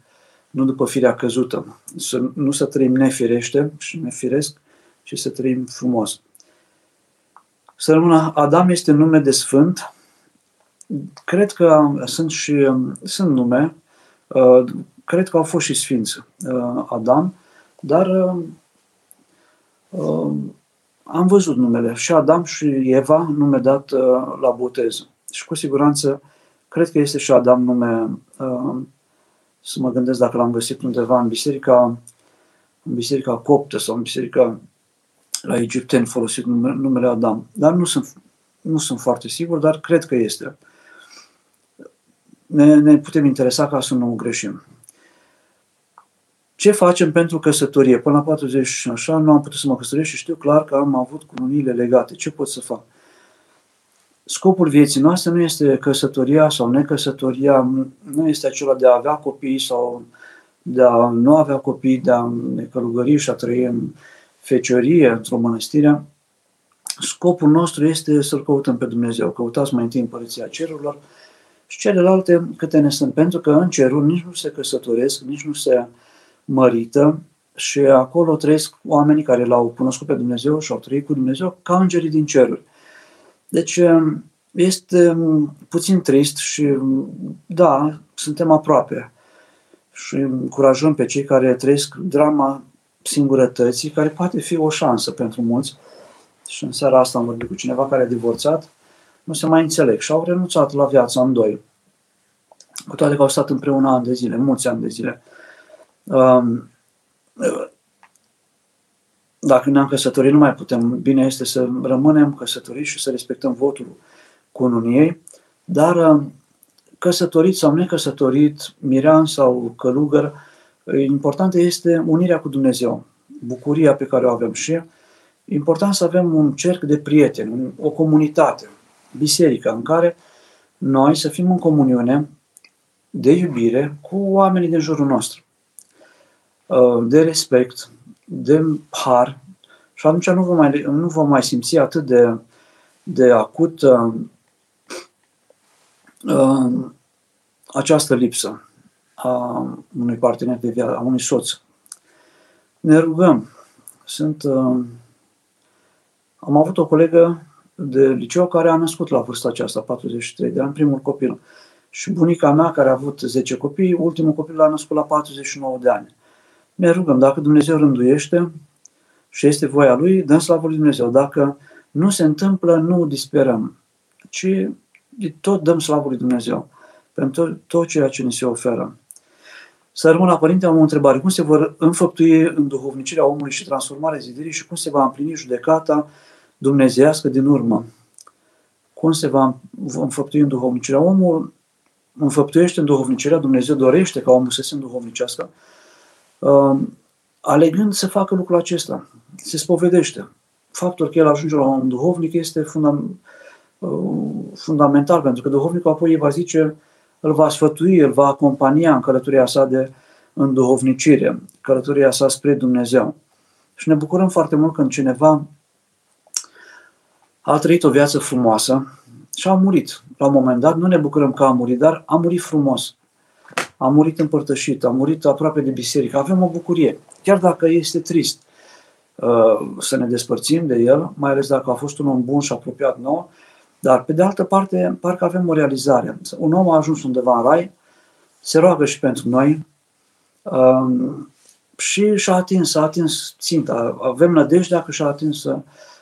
nu după firea căzută. Să, nu să trăim nefirește și nefiresc, ci să trăim frumos. Să rămână, Adam este nume de sfânt. Cred că sunt și sunt nume, uh, cred că au fost și sfinți uh, Adam, dar am văzut numele, și Adam și Eva, nume dat uh, la botez. Și cu siguranță, cred că este și Adam nume, uh, să mă gândesc dacă l-am găsit undeva în biserica, în biserica coptă sau în biserica la egipteni folosit numele Adam. Dar nu sunt, nu sunt foarte sigur, dar cred că este. Ne, ne putem interesa ca să nu greșim. Ce facem pentru căsătorie? Până la 40 și așa nu am putut să mă căsătoresc și știu clar că am avut cununiile legate. Ce pot să fac? Scopul vieții noastre nu este căsătoria sau necăsătoria, nu este acela de a avea copii sau de a nu avea copii, de a ne călugări și a trăi în feciorie, într-o mănăstire. Scopul nostru este să-L căutăm pe Dumnezeu. Căutați mai întâi împărăția cerurilor și celelalte câte ne sunt, pentru că în cerul nici nu se căsătoresc, nici nu se mărită și acolo trăiesc oamenii care l-au cunoscut pe Dumnezeu și au trăit cu Dumnezeu ca îngerii din ceruri. Deci um, este um, puțin trist și um, da, suntem aproape și încurajăm pe cei care trăiesc drama singurătății, care poate fi o șansă pentru mulți. Și în seara asta am vorbit cu cineva care a divorțat, nu se mai înțeleg și au renunțat la viața în doi. Cu toate că au stat împreună ani de zile, mulți ani de zile. Um, dacă ne-am căsătorit, nu mai putem. Bine este să rămânem căsătoriți și să respectăm votul cununiei, dar um, căsătorit sau necăsătorit, mirean sau călugăr, important este unirea cu Dumnezeu, bucuria pe care o avem și important să avem un cerc de prieteni, o comunitate, biserică, în care noi să fim în comuniune de iubire cu oamenii din jurul nostru. Uh, de respect, de har și atunci nu vom mai, nu vom mai simți atât de, de acut uh, uh, această lipsă a unui partener de viață, a unui soț. Ne rugăm. Sunt, uh, am avut o colegă de liceu care a născut la vârsta aceasta, 43 de ani, primul copil. Și bunica mea, care a avut 10 copii, ultimul copil l-a născut la 49 de ani ne rugăm, dacă Dumnezeu rânduiește și este voia Lui, dăm slavă Lui Dumnezeu. Dacă nu se întâmplă, nu disperăm, ci tot dăm slavă Lui Dumnezeu pentru tot ceea ce ne se oferă. Să rămân la Părinte, am o întrebare. Cum se vor înfăptui în duhovnicirea omului și transformarea zidirii și cum se va împlini judecata dumnezeiască din urmă? Cum se va înfăptui în duhovnicirea omul? Înfăptuiește în duhovnicirea, Dumnezeu dorește ca omul să se înduhovnicească, Um, alegând să facă lucrul acesta. Se spovedește. Faptul că el ajunge la un duhovnic este fundam, uh, fundamental, pentru că duhovnicul apoi va zice, îl va sfătui, îl va acompania în călătoria sa de înduhovnicire, călătoria sa spre Dumnezeu. Și ne bucurăm foarte mult când cineva a trăit o viață frumoasă și a murit. La un moment dat nu ne bucurăm că a murit, dar a murit frumos a murit împărtășit, a murit aproape de biserică. Avem o bucurie, chiar dacă este trist uh, să ne despărțim de el, mai ales dacă a fost un om bun și apropiat nou, dar pe de altă parte, parcă avem o realizare. Un om a ajuns undeva în rai, se roagă și pentru noi um, și și-a atins, a atins ținta. Avem nădejdea că și-a atins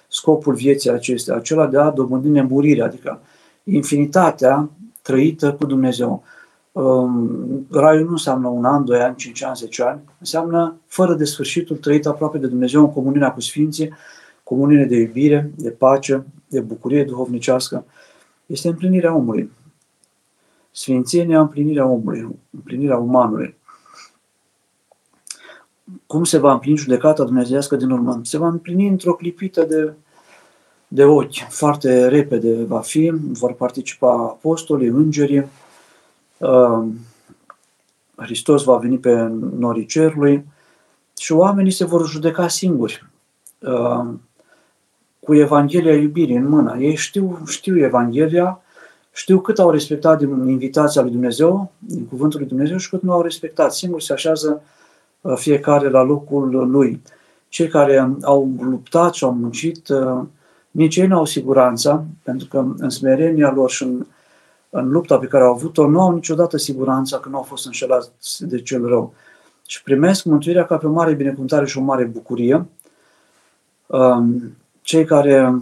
scopul vieții acestea, acela de a dobândi nemurirea, adică infinitatea trăită cu Dumnezeu. Um, raiul nu înseamnă un an, doi ani, cinci ani, zece ani, înseamnă fără de sfârșitul trăit aproape de Dumnezeu în comuniunea cu Sfinții, comuniune de iubire, de pace, de bucurie duhovnicească. Este împlinirea omului. Sfințenia, împlinirea omului, împlinirea umanului. Cum se va împlini judecata dumnezeiască din urmă? Se va împlini într-o clipită de, de ochi. Foarte repede va fi, vor participa apostolii, îngerii, uh, Hristos va veni pe norii cerului și oamenii se vor judeca singuri uh, cu Evanghelia iubirii în mână. Ei știu, știu Evanghelia, știu cât au respectat din invitația lui Dumnezeu, din cuvântul lui Dumnezeu și cât nu au respectat. Singur se așează uh, fiecare la locul lui. Cei care au luptat și au muncit, uh, nici ei nu au siguranța, pentru că în smerenia lor și în, în lupta pe care au avut-o, nu au niciodată siguranța că nu au fost înșelați de cel rău. Și primesc mântuirea ca pe o mare binecuvântare și o mare bucurie. Um, cei care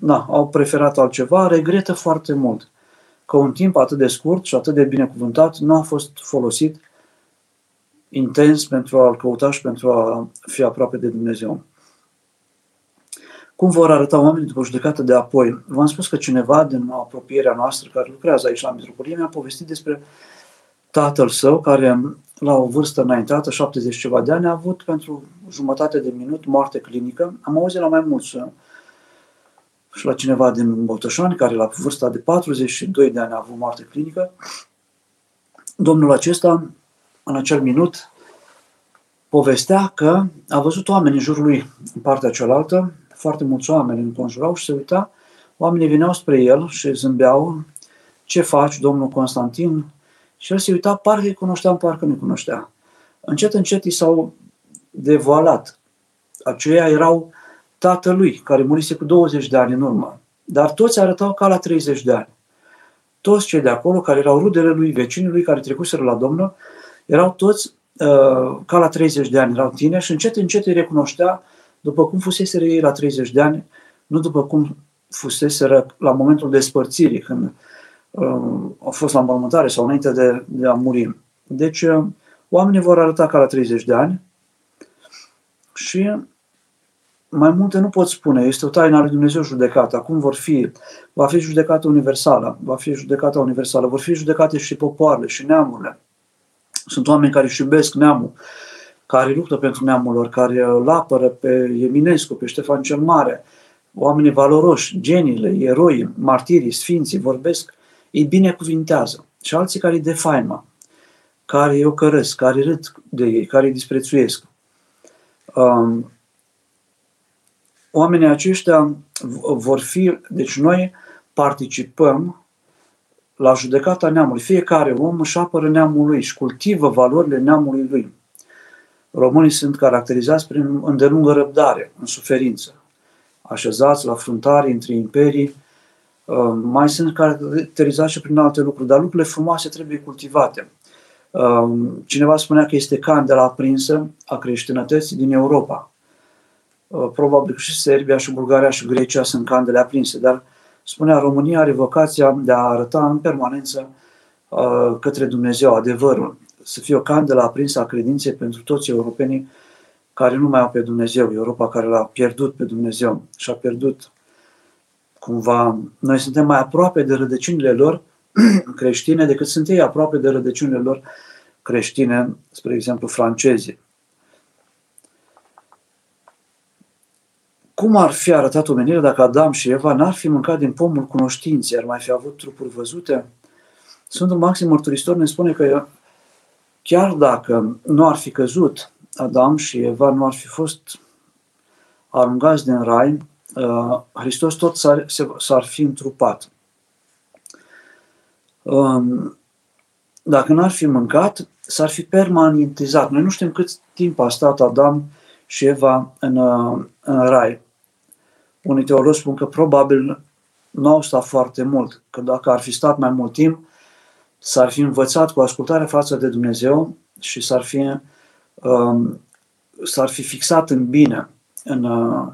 na, au preferat altceva, regretă foarte mult că un timp atât de scurt și atât de binecuvântat nu a fost folosit intens pentru a-L căuta și pentru a fi aproape de Dumnezeu. Cum vor arăta oamenii după judecată de apoi? V-am spus că cineva din apropierea noastră care lucrează aici la Mitropolie mi-a povestit despre tatăl său care la o vârstă înaintată, 70 ceva de ani, a avut pentru jumătate de minut moarte clinică. Am auzit la mai mulți și la cineva din Botoșani, care la vârsta de 42 de ani a avut moarte clinică, domnul acesta, în acel minut, povestea că a văzut oameni în jurul lui, în partea cealaltă, foarte mulți oameni înconjurau și se uita, oamenii veneau spre el și zâmbeau, ce faci, domnul Constantin? Și el se uita, parcă îi cunoștea, parcă nu cunoștea. Încet, încet i s-au devoalat. Aceia erau tatălui, care murise cu 20 de ani în urmă. Dar toți arătau ca la 30 de ani. Toți cei de acolo, care erau rudele lui, vecinii lui, care trecuseră la Domnul, erau toți uh, ca la 30 de ani, erau tineri și încet, încet îi recunoștea după cum fuseseră ei la 30 de ani, nu după cum fuseseră la momentul despărțirii, când uh, au fost la înmormântare sau înainte de, de a muri. Deci, uh, oamenii vor arăta ca la 30 de ani și mai multe nu pot spune, este o taină a lui Dumnezeu judecată. Acum vor fi, va fi judecată universală, va fi judecată universală, vor fi judecate și popoarele și neamurile. Sunt oameni care își iubesc neamul, care luptă pentru neamul lor, care îl apără pe Eminescu, pe Ștefan cel Mare, oamenii valoroși, geniile, eroi, martirii, sfinții, vorbesc, îi binecuvintează. Și alții care îi defaimă, care îi ocărăsc, care râd de ei, care îi disprețuiesc. Um, oamenii aceștia vor fi, deci noi participăm la judecata neamului. Fiecare om își apără neamul lui și cultivă valorile neamului lui. Românii sunt caracterizați prin îndelungă răbdare, în suferință, așezați la fruntare între imperii, uh, mai sunt caracterizați și prin alte lucruri, dar lucrurile frumoase trebuie cultivate. Uh, cineva spunea că este candela aprinsă a creștinătății din Europa. Uh, probabil că și Serbia, și Bulgaria, și Grecia sunt candele aprinse, dar spunea România are vocația de a arăta în permanență uh, către Dumnezeu adevărul, să fie o candelă aprinsă a credinței pentru toți europenii care nu mai au pe Dumnezeu, Europa care l-a pierdut pe Dumnezeu și a pierdut cumva, noi suntem mai aproape de rădăcinile lor creștine decât sunt ei aproape de rădăcinile lor creștine, spre exemplu francezii. Cum ar fi arătat omenirea dacă Adam și Eva n-ar fi mâncat din pomul cunoștinței, ar mai fi avut trupuri văzute? Sfântul Maxim Mărturisitor ne spune că chiar dacă nu ar fi căzut Adam și Eva, nu ar fi fost aruncați din rai, uh, Hristos tot s-ar, s-ar fi întrupat. Um, dacă n-ar fi mâncat, s-ar fi permanentizat. Noi nu știm cât timp a stat Adam și Eva în, uh, în rai. Unii teologi spun că probabil nu au stat foarte mult, că dacă ar fi stat mai mult timp, s-ar fi învățat cu ascultare față de Dumnezeu și s-ar fi, um, s-ar fi fixat în bine în,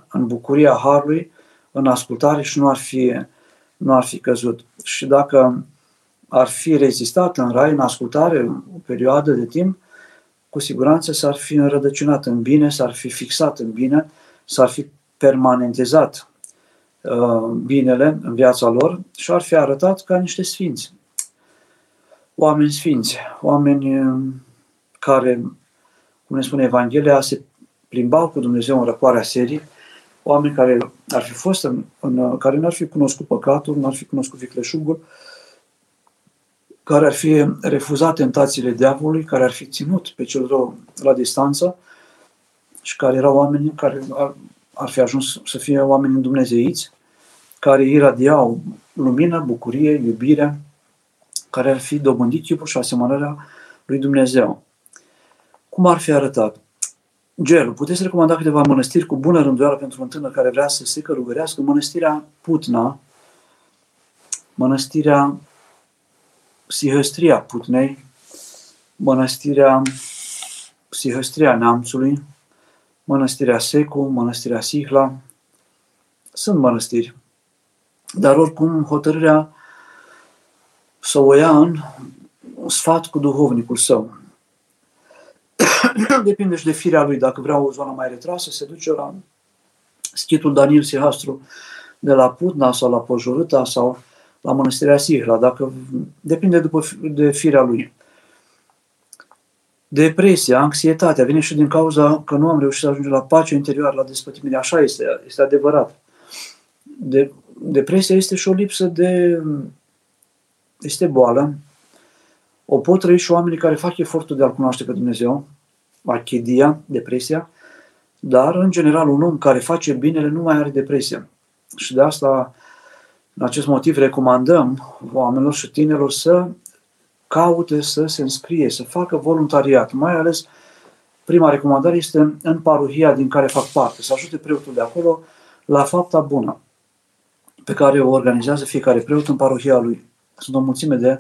în bucuria Harului, în ascultare și nu ar fi, nu ar fi căzut. Și dacă ar fi rezistat în rai, în ascultare, o perioadă de timp, cu siguranță s-ar fi înrădăcinat în bine, s-ar fi fixat în bine, s-ar fi permanentizat uh, binele în viața lor și ar fi arătat ca niște sfinți. Oameni sfinți, oameni uh, care, cum ne spune Evanghelia, se plimbau cu Dumnezeu în răcoarea serii, oameni care ar fi fost în, în care n-ar fi cunoscut păcatul, n-ar fi cunoscut vicleșugul, care ar fi refuzat tentațiile diavolului, care ar fi ținut pe cel rău la distanță și care erau oameni care ar, ar fi ajuns să fie oameni îndumnezeiți, care iradiau lumină, bucurie, iubire, care ar fi dobândit chipul și asemănarea lui Dumnezeu. Cum ar fi arătat? Gelul. Puteți recomanda câteva mănăstiri cu bună rânduială pentru un tânăr care vrea să se călugărească? Mănăstirea Putna, mănăstirea Sihăstria Putnei, mănăstirea Sihăstria Neamțului, mănăstirea Secu, mănăstirea Sihla. Sunt mănăstiri. Dar oricum hotărârea să o ia în sfat cu duhovnicul său. Depinde și de firea lui. Dacă vrea o zonă mai retrasă, se duce la schitul Daniel Sihastru de la Putna sau la Pojorâta sau la Mănăstirea Sihla, dacă depinde după, de firea lui. Depresia, anxietatea vine și din cauza că nu am reușit să ajungem la pace interioară, la despătimire. Așa este, este adevărat. De, depresia este și o lipsă de... este boală. O pot trăi și oamenii care fac efortul de a-L cunoaște pe Dumnezeu, achidia, depresia, dar, în general, un om care face binele nu mai are depresie. Și de asta în acest motiv recomandăm oamenilor și tinerilor să caute să se înscrie, să facă voluntariat. Mai ales, prima recomandare este în parohia din care fac parte, să ajute preotul de acolo la fapta bună pe care o organizează fiecare preot în parohia lui. Sunt o mulțime de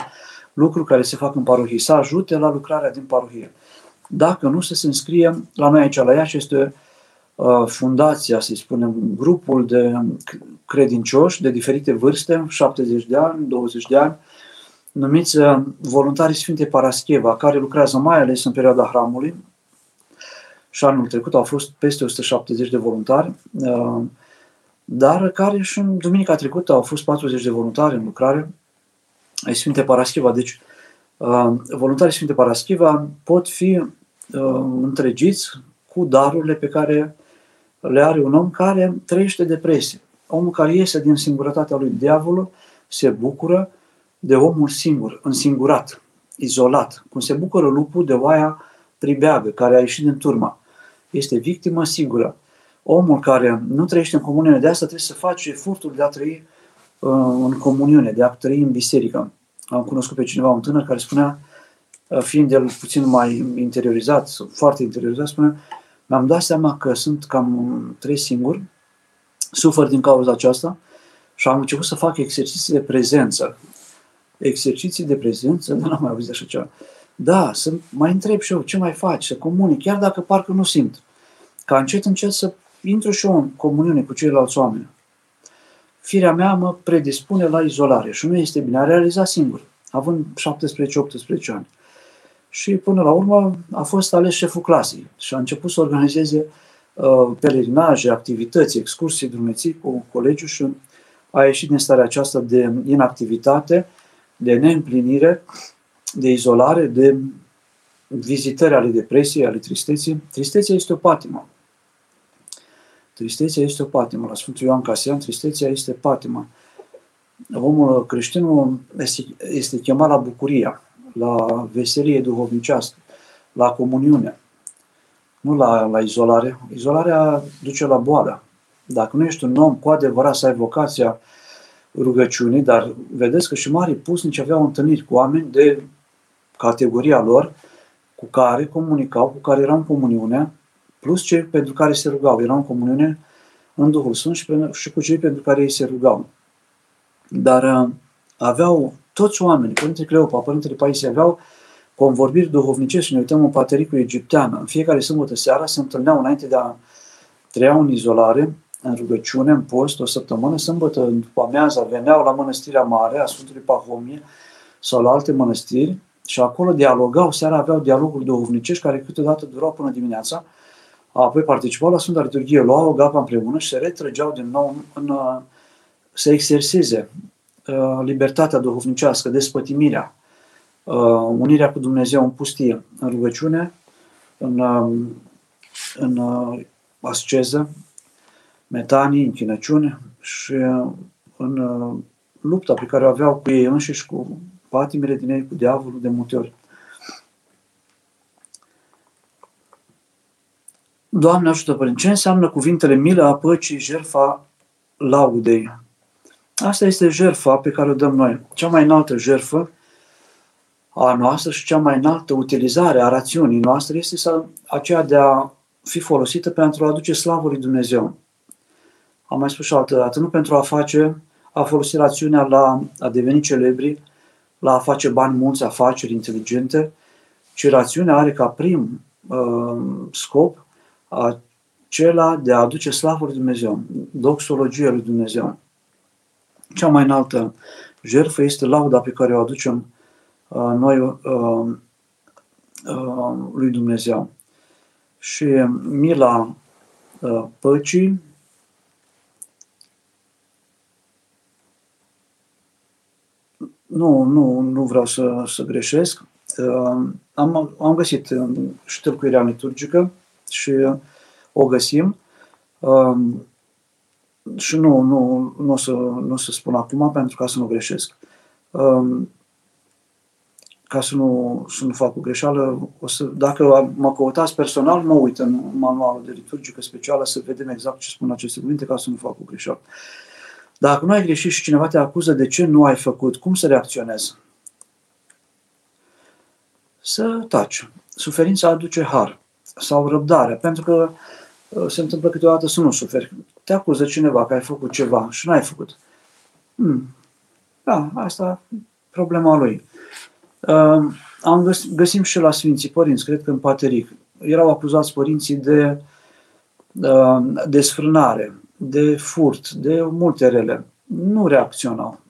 lucruri care se fac în parohie, să ajute la lucrarea din parohie. Dacă nu, să se înscrie la noi aici, la Iași, este Uh, fundația, să spunem, grupul de credincioși de diferite vârste, 70 de ani, 20 de ani, numiți uh, voluntarii Sfinte Parascheva, care lucrează mai ales în perioada hramului. Și anul trecut au fost peste 170 de voluntari, uh, dar care și în duminica trecută au fost 40 de voluntari în lucrare ai Sfinte Parascheva. Deci, voluntarii Sfinte Parascheva pot fi întregiți cu darurile pe care le are un om care trăiește depresie. Omul care iese din singurătatea lui, diavolul, se bucură de omul singur, însingurat, izolat, cum se bucură lupul de oaia pribeagă, care a ieșit din turma. Este victimă sigură. Omul care nu trăiește în comuniune, de asta trebuie să face efortul de a trăi uh, în comuniune, de a trăi în biserică. Am cunoscut pe cineva, un tânăr, care spunea, uh, fiind el puțin mai interiorizat, foarte interiorizat, spunea, mi-am dat seama că sunt cam trei singur, sufăr din cauza aceasta și am început să fac exerciții de prezență. Exerciții de prezență, nu am mai auzit așa ceva. Da, să mai întreb și eu ce mai faci, să comunic, chiar dacă parcă nu simt. Ca încet, încet să intru și eu în comuniune cu ceilalți oameni. Firea mea mă predispune la izolare și nu este bine. A realizat singur, având 17-18 ani și până la urmă a fost ales șeful clasei și a început să organizeze uh, pelerinaje, activități, excursii, drumeții cu colegiul și a ieșit din starea aceasta de inactivitate, de neîmplinire, de izolare, de vizitări ale depresiei, ale tristeții. Tristețea este o patimă. Tristețea este o patimă. La Sfântul Ioan Casian, tristețea este patimă. Omul creștinul este, este chemat la bucuria la veselie duhovnicească, la comuniune, nu la, la izolare. Izolarea duce la boală. Dacă nu ești un om cu adevărat să ai vocația rugăciunii, dar vedeți că și mari pusnici aveau întâlniri cu oameni de categoria lor, cu care comunicau, cu care erau în comuniune, plus cei pentru care se rugau. Erau în comuniune în Duhul Sfânt și, și cu cei pentru care ei se rugau. Dar uh, aveau toți oamenii, Părintele Cleopa, Părintele Paisie, aveau convorbiri duhovnicești și ne uităm în Patericul Egiptean. În fiecare sâmbătă seara se întâlneau înainte de a trăiau în izolare, în rugăciune, în post, o săptămână, sâmbătă, după amiaza, veneau la mănăstirea mare a Sfântului Pahomie sau la alte mănăstiri și acolo dialogau, seara aveau dialoguri duhovnicești care câteodată durau până dimineața, apoi participau la Sfânta Liturghie, luau o gapă împreună și se retrăgeau din nou în, în să exerseze uh, libertatea duhovnicească, despătimirea, uh, unirea cu Dumnezeu în pustie, în rugăciune, în, uh, în uh, asceză, metanii, închinăciune și uh, în uh, lupta pe care o aveau cu ei înșiși, cu patimile din ei, cu diavolul de multe ori. Doamne ajută, Părinte, ce înseamnă cuvintele milă a păcii, jertfa laudei? Asta este jertfa pe care o dăm noi. Cea mai înaltă jertfă a noastră și cea mai înaltă utilizare a rațiunii noastre este să, aceea de a fi folosită pentru a aduce slavă lui Dumnezeu. Am mai spus și altă dată, nu pentru a face, a folosi rațiunea la a deveni celebri, la a face bani mulți, afaceri inteligente, ci rațiunea are ca prim uh, scop acela de a aduce slavă lui Dumnezeu, doxologia lui Dumnezeu. Cea mai înaltă jertfă este lauda pe care o aducem uh, noi uh, uh, lui Dumnezeu. Și mila uh, păcii nu, nu, nu vreau să, să greșesc. Uh, am, am găsit ștâlcuirea liturgică și o găsim. Uh, și nu, nu, nu, o să, nu o să spun acum pentru ca să nu greșesc. Um, ca să nu, să nu fac o greșeală, o să, dacă mă căutați personal, mă uit în manualul de liturgică specială să vedem exact ce spun aceste cuvinte ca să nu fac o greșeală. Dacă nu ai greșit și cineva te acuză de ce nu ai făcut, cum să reacționezi? Să taci. Suferința aduce har sau răbdare, pentru că uh, se întâmplă câteodată să nu suferi. Te acuză cineva că ai făcut ceva și nu ai făcut. Hmm. Da, asta e problema lui. Uh, am găs- găsim și la Sfinții Părinți, cred că în Pateric. Erau acuzați părinții de uh, desfrânare, de furt, de multe rele. Nu reacționau.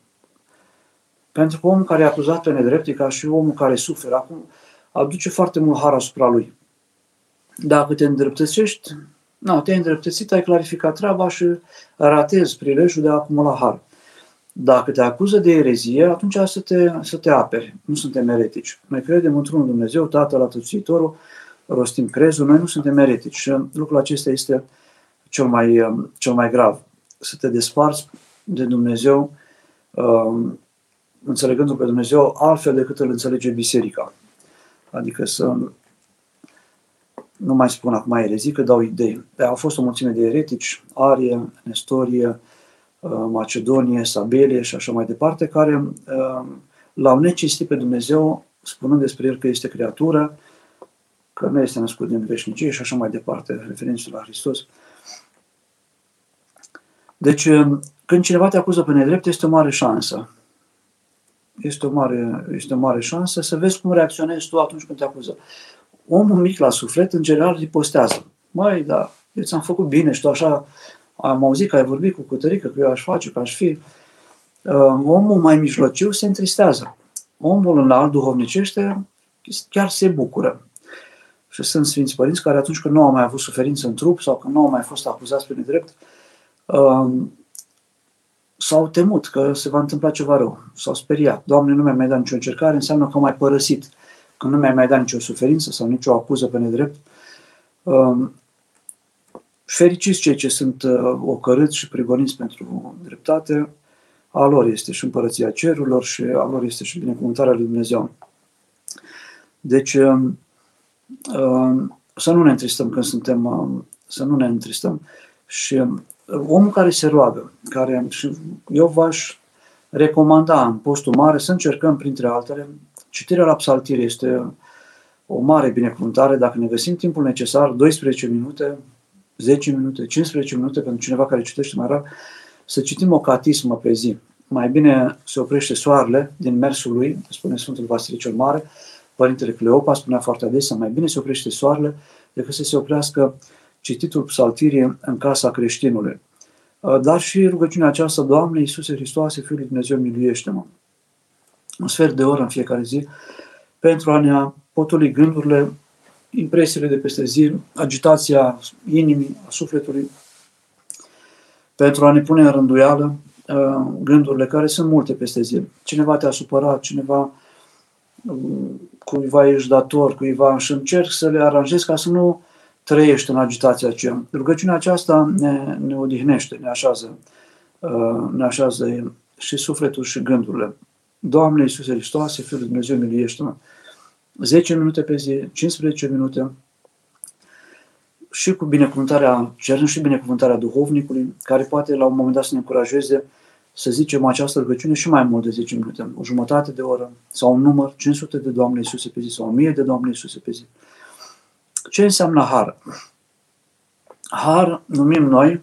Pentru că omul care e acuzat pe nedrept ca și omul care suferă acum, aduce foarte mult har asupra lui. Dacă te îndreptățești, nu, te-ai îndreptățit, ai clarificat treaba și ratezi prilejul de a acumula har. Dacă te acuză de erezie, atunci să te, să te aperi. Nu suntem eretici. Noi credem într-un Dumnezeu, Tatăl Atățitorul, rostim crezul, noi nu suntem eretici. Și lucrul acesta este cel mai, cel mai grav. Să te desparți de Dumnezeu, um, înțelegându pe Dumnezeu altfel decât îl înțelege biserica. Adică să nu mai spun acum erezii, că dau idei. Au fost o mulțime de eretici, Arie, Nestorie, uh, Macedonie, Sabelie și așa mai departe, care uh, l-au necistit pe Dumnezeu spunând despre el că este creatură, că nu este născut din veșnicie și așa mai departe, referințe la Hristos. Deci, uh, când cineva te acuză pe nedrept, este o mare șansă. Este o mare, este o mare șansă să vezi cum reacționezi tu atunci când te acuză omul mic la suflet, în general, ripostează. Măi, da, eu ți-am făcut bine și tu așa am auzit că ai vorbit cu cutărică, că eu aș face, că aș fi. Uh, omul mai mijlociu se întristează. Omul înalt, duhovnicește, chiar se bucură. Și sunt Sfinți Părinți care atunci când nu au mai avut suferință în trup sau când nu au mai fost acuzați pe nedrept, uh, s-au temut că se va întâmpla ceva rău. S-au speriat. Doamne, nu mi-a mai dat nicio încercare, înseamnă că am mai părăsit că nu mi-ai mai dat nicio suferință sau nicio acuză pe nedrept. Um, fericiți cei ce sunt uh, ocărâți și prigoniți pentru dreptate, a lor este și împărăția cerurilor și a lor este și binecuvântarea lui Dumnezeu. Deci, um, um, să nu ne întristăm când suntem, să nu ne întristăm. Și omul care se roagă, care, și eu v-aș recomanda în postul mare să încercăm, printre altele, Citirea la psaltire este o mare binecuvântare dacă ne găsim timpul necesar, 12 minute, 10 minute, 15 minute pentru cineva care citește mai rar, să citim o catismă pe zi. Mai bine se oprește soarele din mersul lui, spune Sfântul Vasile cel Mare, Părintele Cleopa spunea foarte adesea, mai bine se oprește soarele decât să se oprească cititul psaltirii în casa creștinului. Uh, dar și rugăciunea aceasta, Doamne Iisuse Hristoase, Fiul lui Dumnezeu, miluiește-mă. Un sfert de oră în fiecare zi pentru a ne potoli gândurile, impresiile de peste zi, agitația inimii, a sufletului, pentru a ne pune în rânduială uh, gândurile care sunt multe peste zi. Cineva te-a supărat, cineva um, cuiva ești dator, cuiva și încerc să le aranjez ca să nu trăiești în agitația aceea. Rugăciunea aceasta ne, ne odihnește, ne așează, uh, ne așează și sufletul și gândurile. Doamne Iisuse Hristoase, Fiul lui Dumnezeu, miliește-mă. 10 minute pe zi, 15 minute, și cu binecuvântarea, cerând și binecuvântarea duhovnicului, care poate la un moment dat să ne încurajeze să zicem această rugăciune și mai mult de 10 minute, o jumătate de oră, sau un număr, 500 de Doamne Iisuse pe zi, sau 1000 de Doamne Iisuse pe zi. Ce înseamnă har? Har numim noi uh,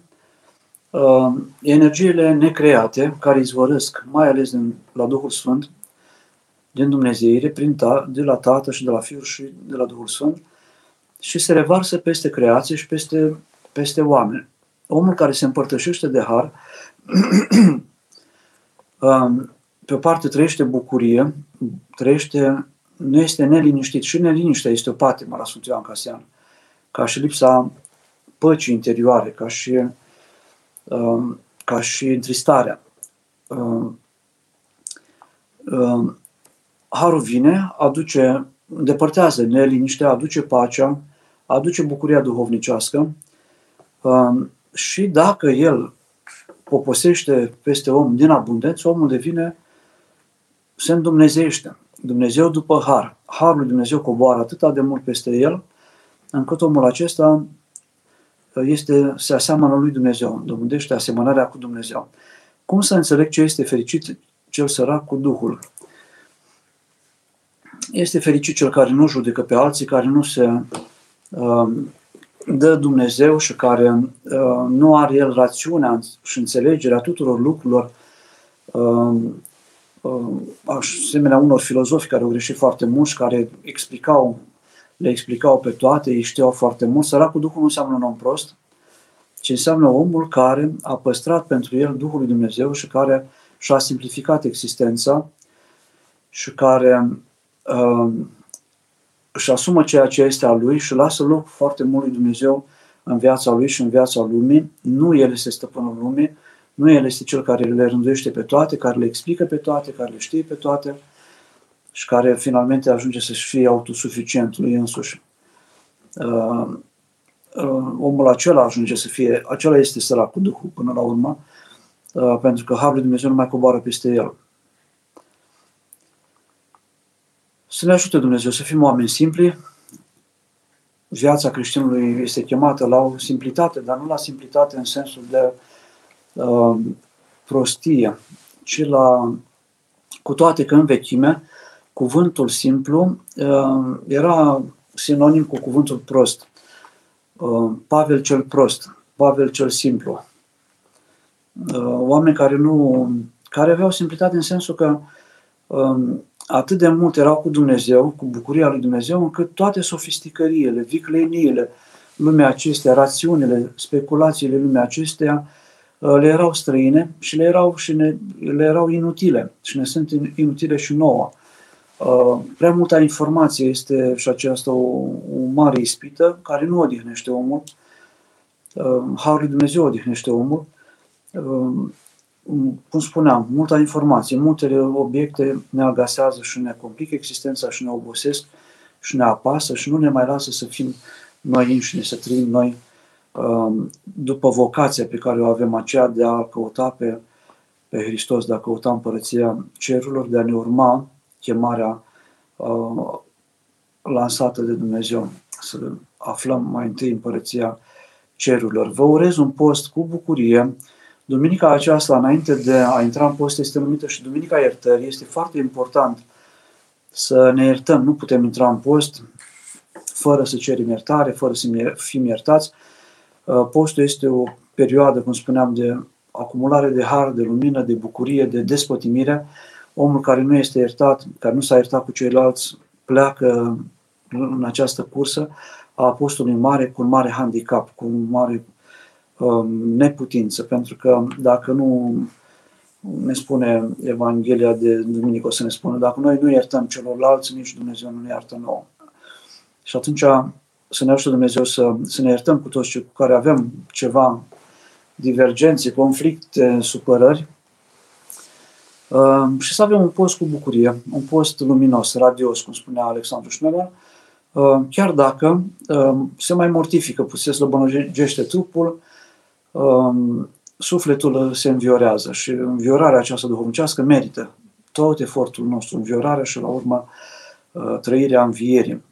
energiile necreate care izvorăsc, mai ales din, la Duhul Sfânt, din Dumnezeire, prin ta, de la Tatăl și de la Fiul și de la Duhul Sfânt, și se revarsă peste creație și peste, peste oameni. Omul care se împărtășește de har, um, pe o parte trăiește bucurie, trăiește, nu este neliniștit. Și neliniștea este o patimă la Sfântul Ioan Casian, ca și lipsa păcii interioare, ca și, um, ca și întristarea. Um, harul vine, aduce, îndepărtează neliniștea, aduce pacea, aduce bucuria duhovnicească um, și dacă el poposește peste om din abundență, omul devine, se îndumnezeiește. Dumnezeu după har. Harul lui Dumnezeu coboară atât de mult peste el, încât omul acesta este, se aseamănă lui Dumnezeu, dobândește asemănarea cu Dumnezeu. Cum să înțeleg ce este fericit cel sărac cu Duhul? Este fericit cel care nu judecă pe alții, care nu se uh, dă Dumnezeu și care uh, nu are el rațiunea și înțelegerea tuturor lucrurilor, uh, uh, asemenea unor filozofi care au greșit foarte mult și care explicau, le explicau pe toate, ei știau foarte mult. Săracul Duhul nu înseamnă un om prost, ci înseamnă omul care a păstrat pentru el Duhul lui Dumnezeu și care și-a simplificat existența și care uh, își asumă ceea ce este al lui și lasă loc foarte mult lui Dumnezeu în viața lui și în viața lumii. Nu el este stăpânul lumii, nu el este cel care le rânduiește pe toate, care le explică pe toate, care le știe pe toate și care finalmente ajunge să-și fie autosuficient lui însuși. Uh, uh, omul acela ajunge să fie, acela este sărac cu Duhul până la urmă, uh, pentru că Harul Dumnezeu nu mai coboară peste el. Să ne ajute Dumnezeu să fim oameni simpli. Viața creștinului este chemată la o simplitate, dar nu la simplitate în sensul de uh, prostie, ci la, cu toate că în vechime, cuvântul simplu uh, era sinonim cu cuvântul prost. Uh, Pavel cel prost, Pavel cel simplu. Uh, oameni care nu, care aveau simplitate în sensul că um, atât de mult erau cu Dumnezeu, cu bucuria lui Dumnezeu, încât toate sofisticăriile, vicleniile, lumea acestea, rațiunile, speculațiile lumea acestea, uh, le erau străine și le erau, și ne, le erau inutile și ne sunt inutile și nouă. Uh, prea multă informație este și aceasta o, o mare ispită care nu odihnește omul. Uh, Harul lui Dumnezeu odihnește omul cum spuneam, multă informație, multe obiecte ne agasează și ne complică existența și ne obosesc și ne apasă și nu ne mai lasă să fim noi înșine, să trăim noi um, după vocația pe care o avem aceea de a căuta pe, pe Hristos, de a căuta împărăția cerurilor, de a ne urma chemarea uh, lansată de Dumnezeu, să aflăm mai întâi împărăția cerurilor. Vă urez un post cu bucurie, Duminica aceasta, înainte de a intra în post, este numită și Duminica Iertării. Este foarte important să ne iertăm. Nu putem intra în post fără să cerem iertare, fără să fim iertați. Uh, postul este o perioadă, cum spuneam, de acumulare de har, de lumină, de bucurie, de despătimire. Omul care nu este iertat, care nu s-a iertat cu ceilalți, pleacă în această cursă, a apostolului mare cu un mare handicap, cu un mare um, neputință, pentru că dacă nu ne spune Evanghelia de duminică, o să ne spună, dacă noi nu iertăm celorlalți, nici Dumnezeu nu ne iartă nouă. Și atunci să ne ajute Dumnezeu să, să ne iertăm cu toți cei cu care avem ceva divergențe, conflicte, supărări uh, și să avem un post cu bucurie, un post luminos, radios, cum spunea Alexandru Schneller, uh, chiar dacă uh, se mai mortifică, se slăbănogește trupul, sufletul se înviorează și înviorarea aceasta duhovnicească merită tot efortul nostru, înviorarea și la urmă trăirea învierii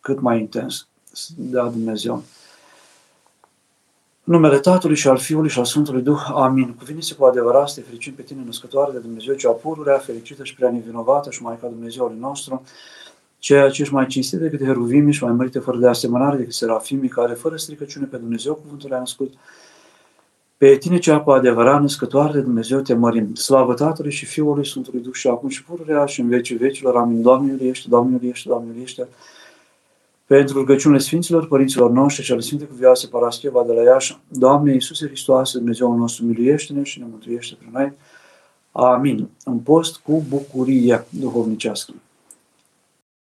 cât mai intens de a Dumnezeu. Numele Tatălui și al Fiului și al Sfântului Duh. Amin. Cuvinte cu adevărat să te fericim pe tine, născătoare de Dumnezeu, cea pururea, fericită și prea nevinovată și Maica Dumnezeului nostru, ceea ce ești mai cinstit decât heruvimii și mai mărite fără de asemănare decât serafimii, care fără stricăciune pe Dumnezeu cuvântul a născut. Pe tine cea cu adevărat născătoare de Dumnezeu te mărim. Slavă Tatălui și Fiului Sfântului Duh și acum și pururea și în vecii vecilor. Amin. Doamne, ești, Doamne, ești, Doamne, ești pentru rugăciunile Sfinților Părinților noștri și ale Sfinte Cuvioase Parascheva de la Iași, Doamne Iisuse Hristoase, Dumnezeu nostru, miluiește-ne și ne mântuiește prin noi. Amin. În post cu bucurie duhovnicească.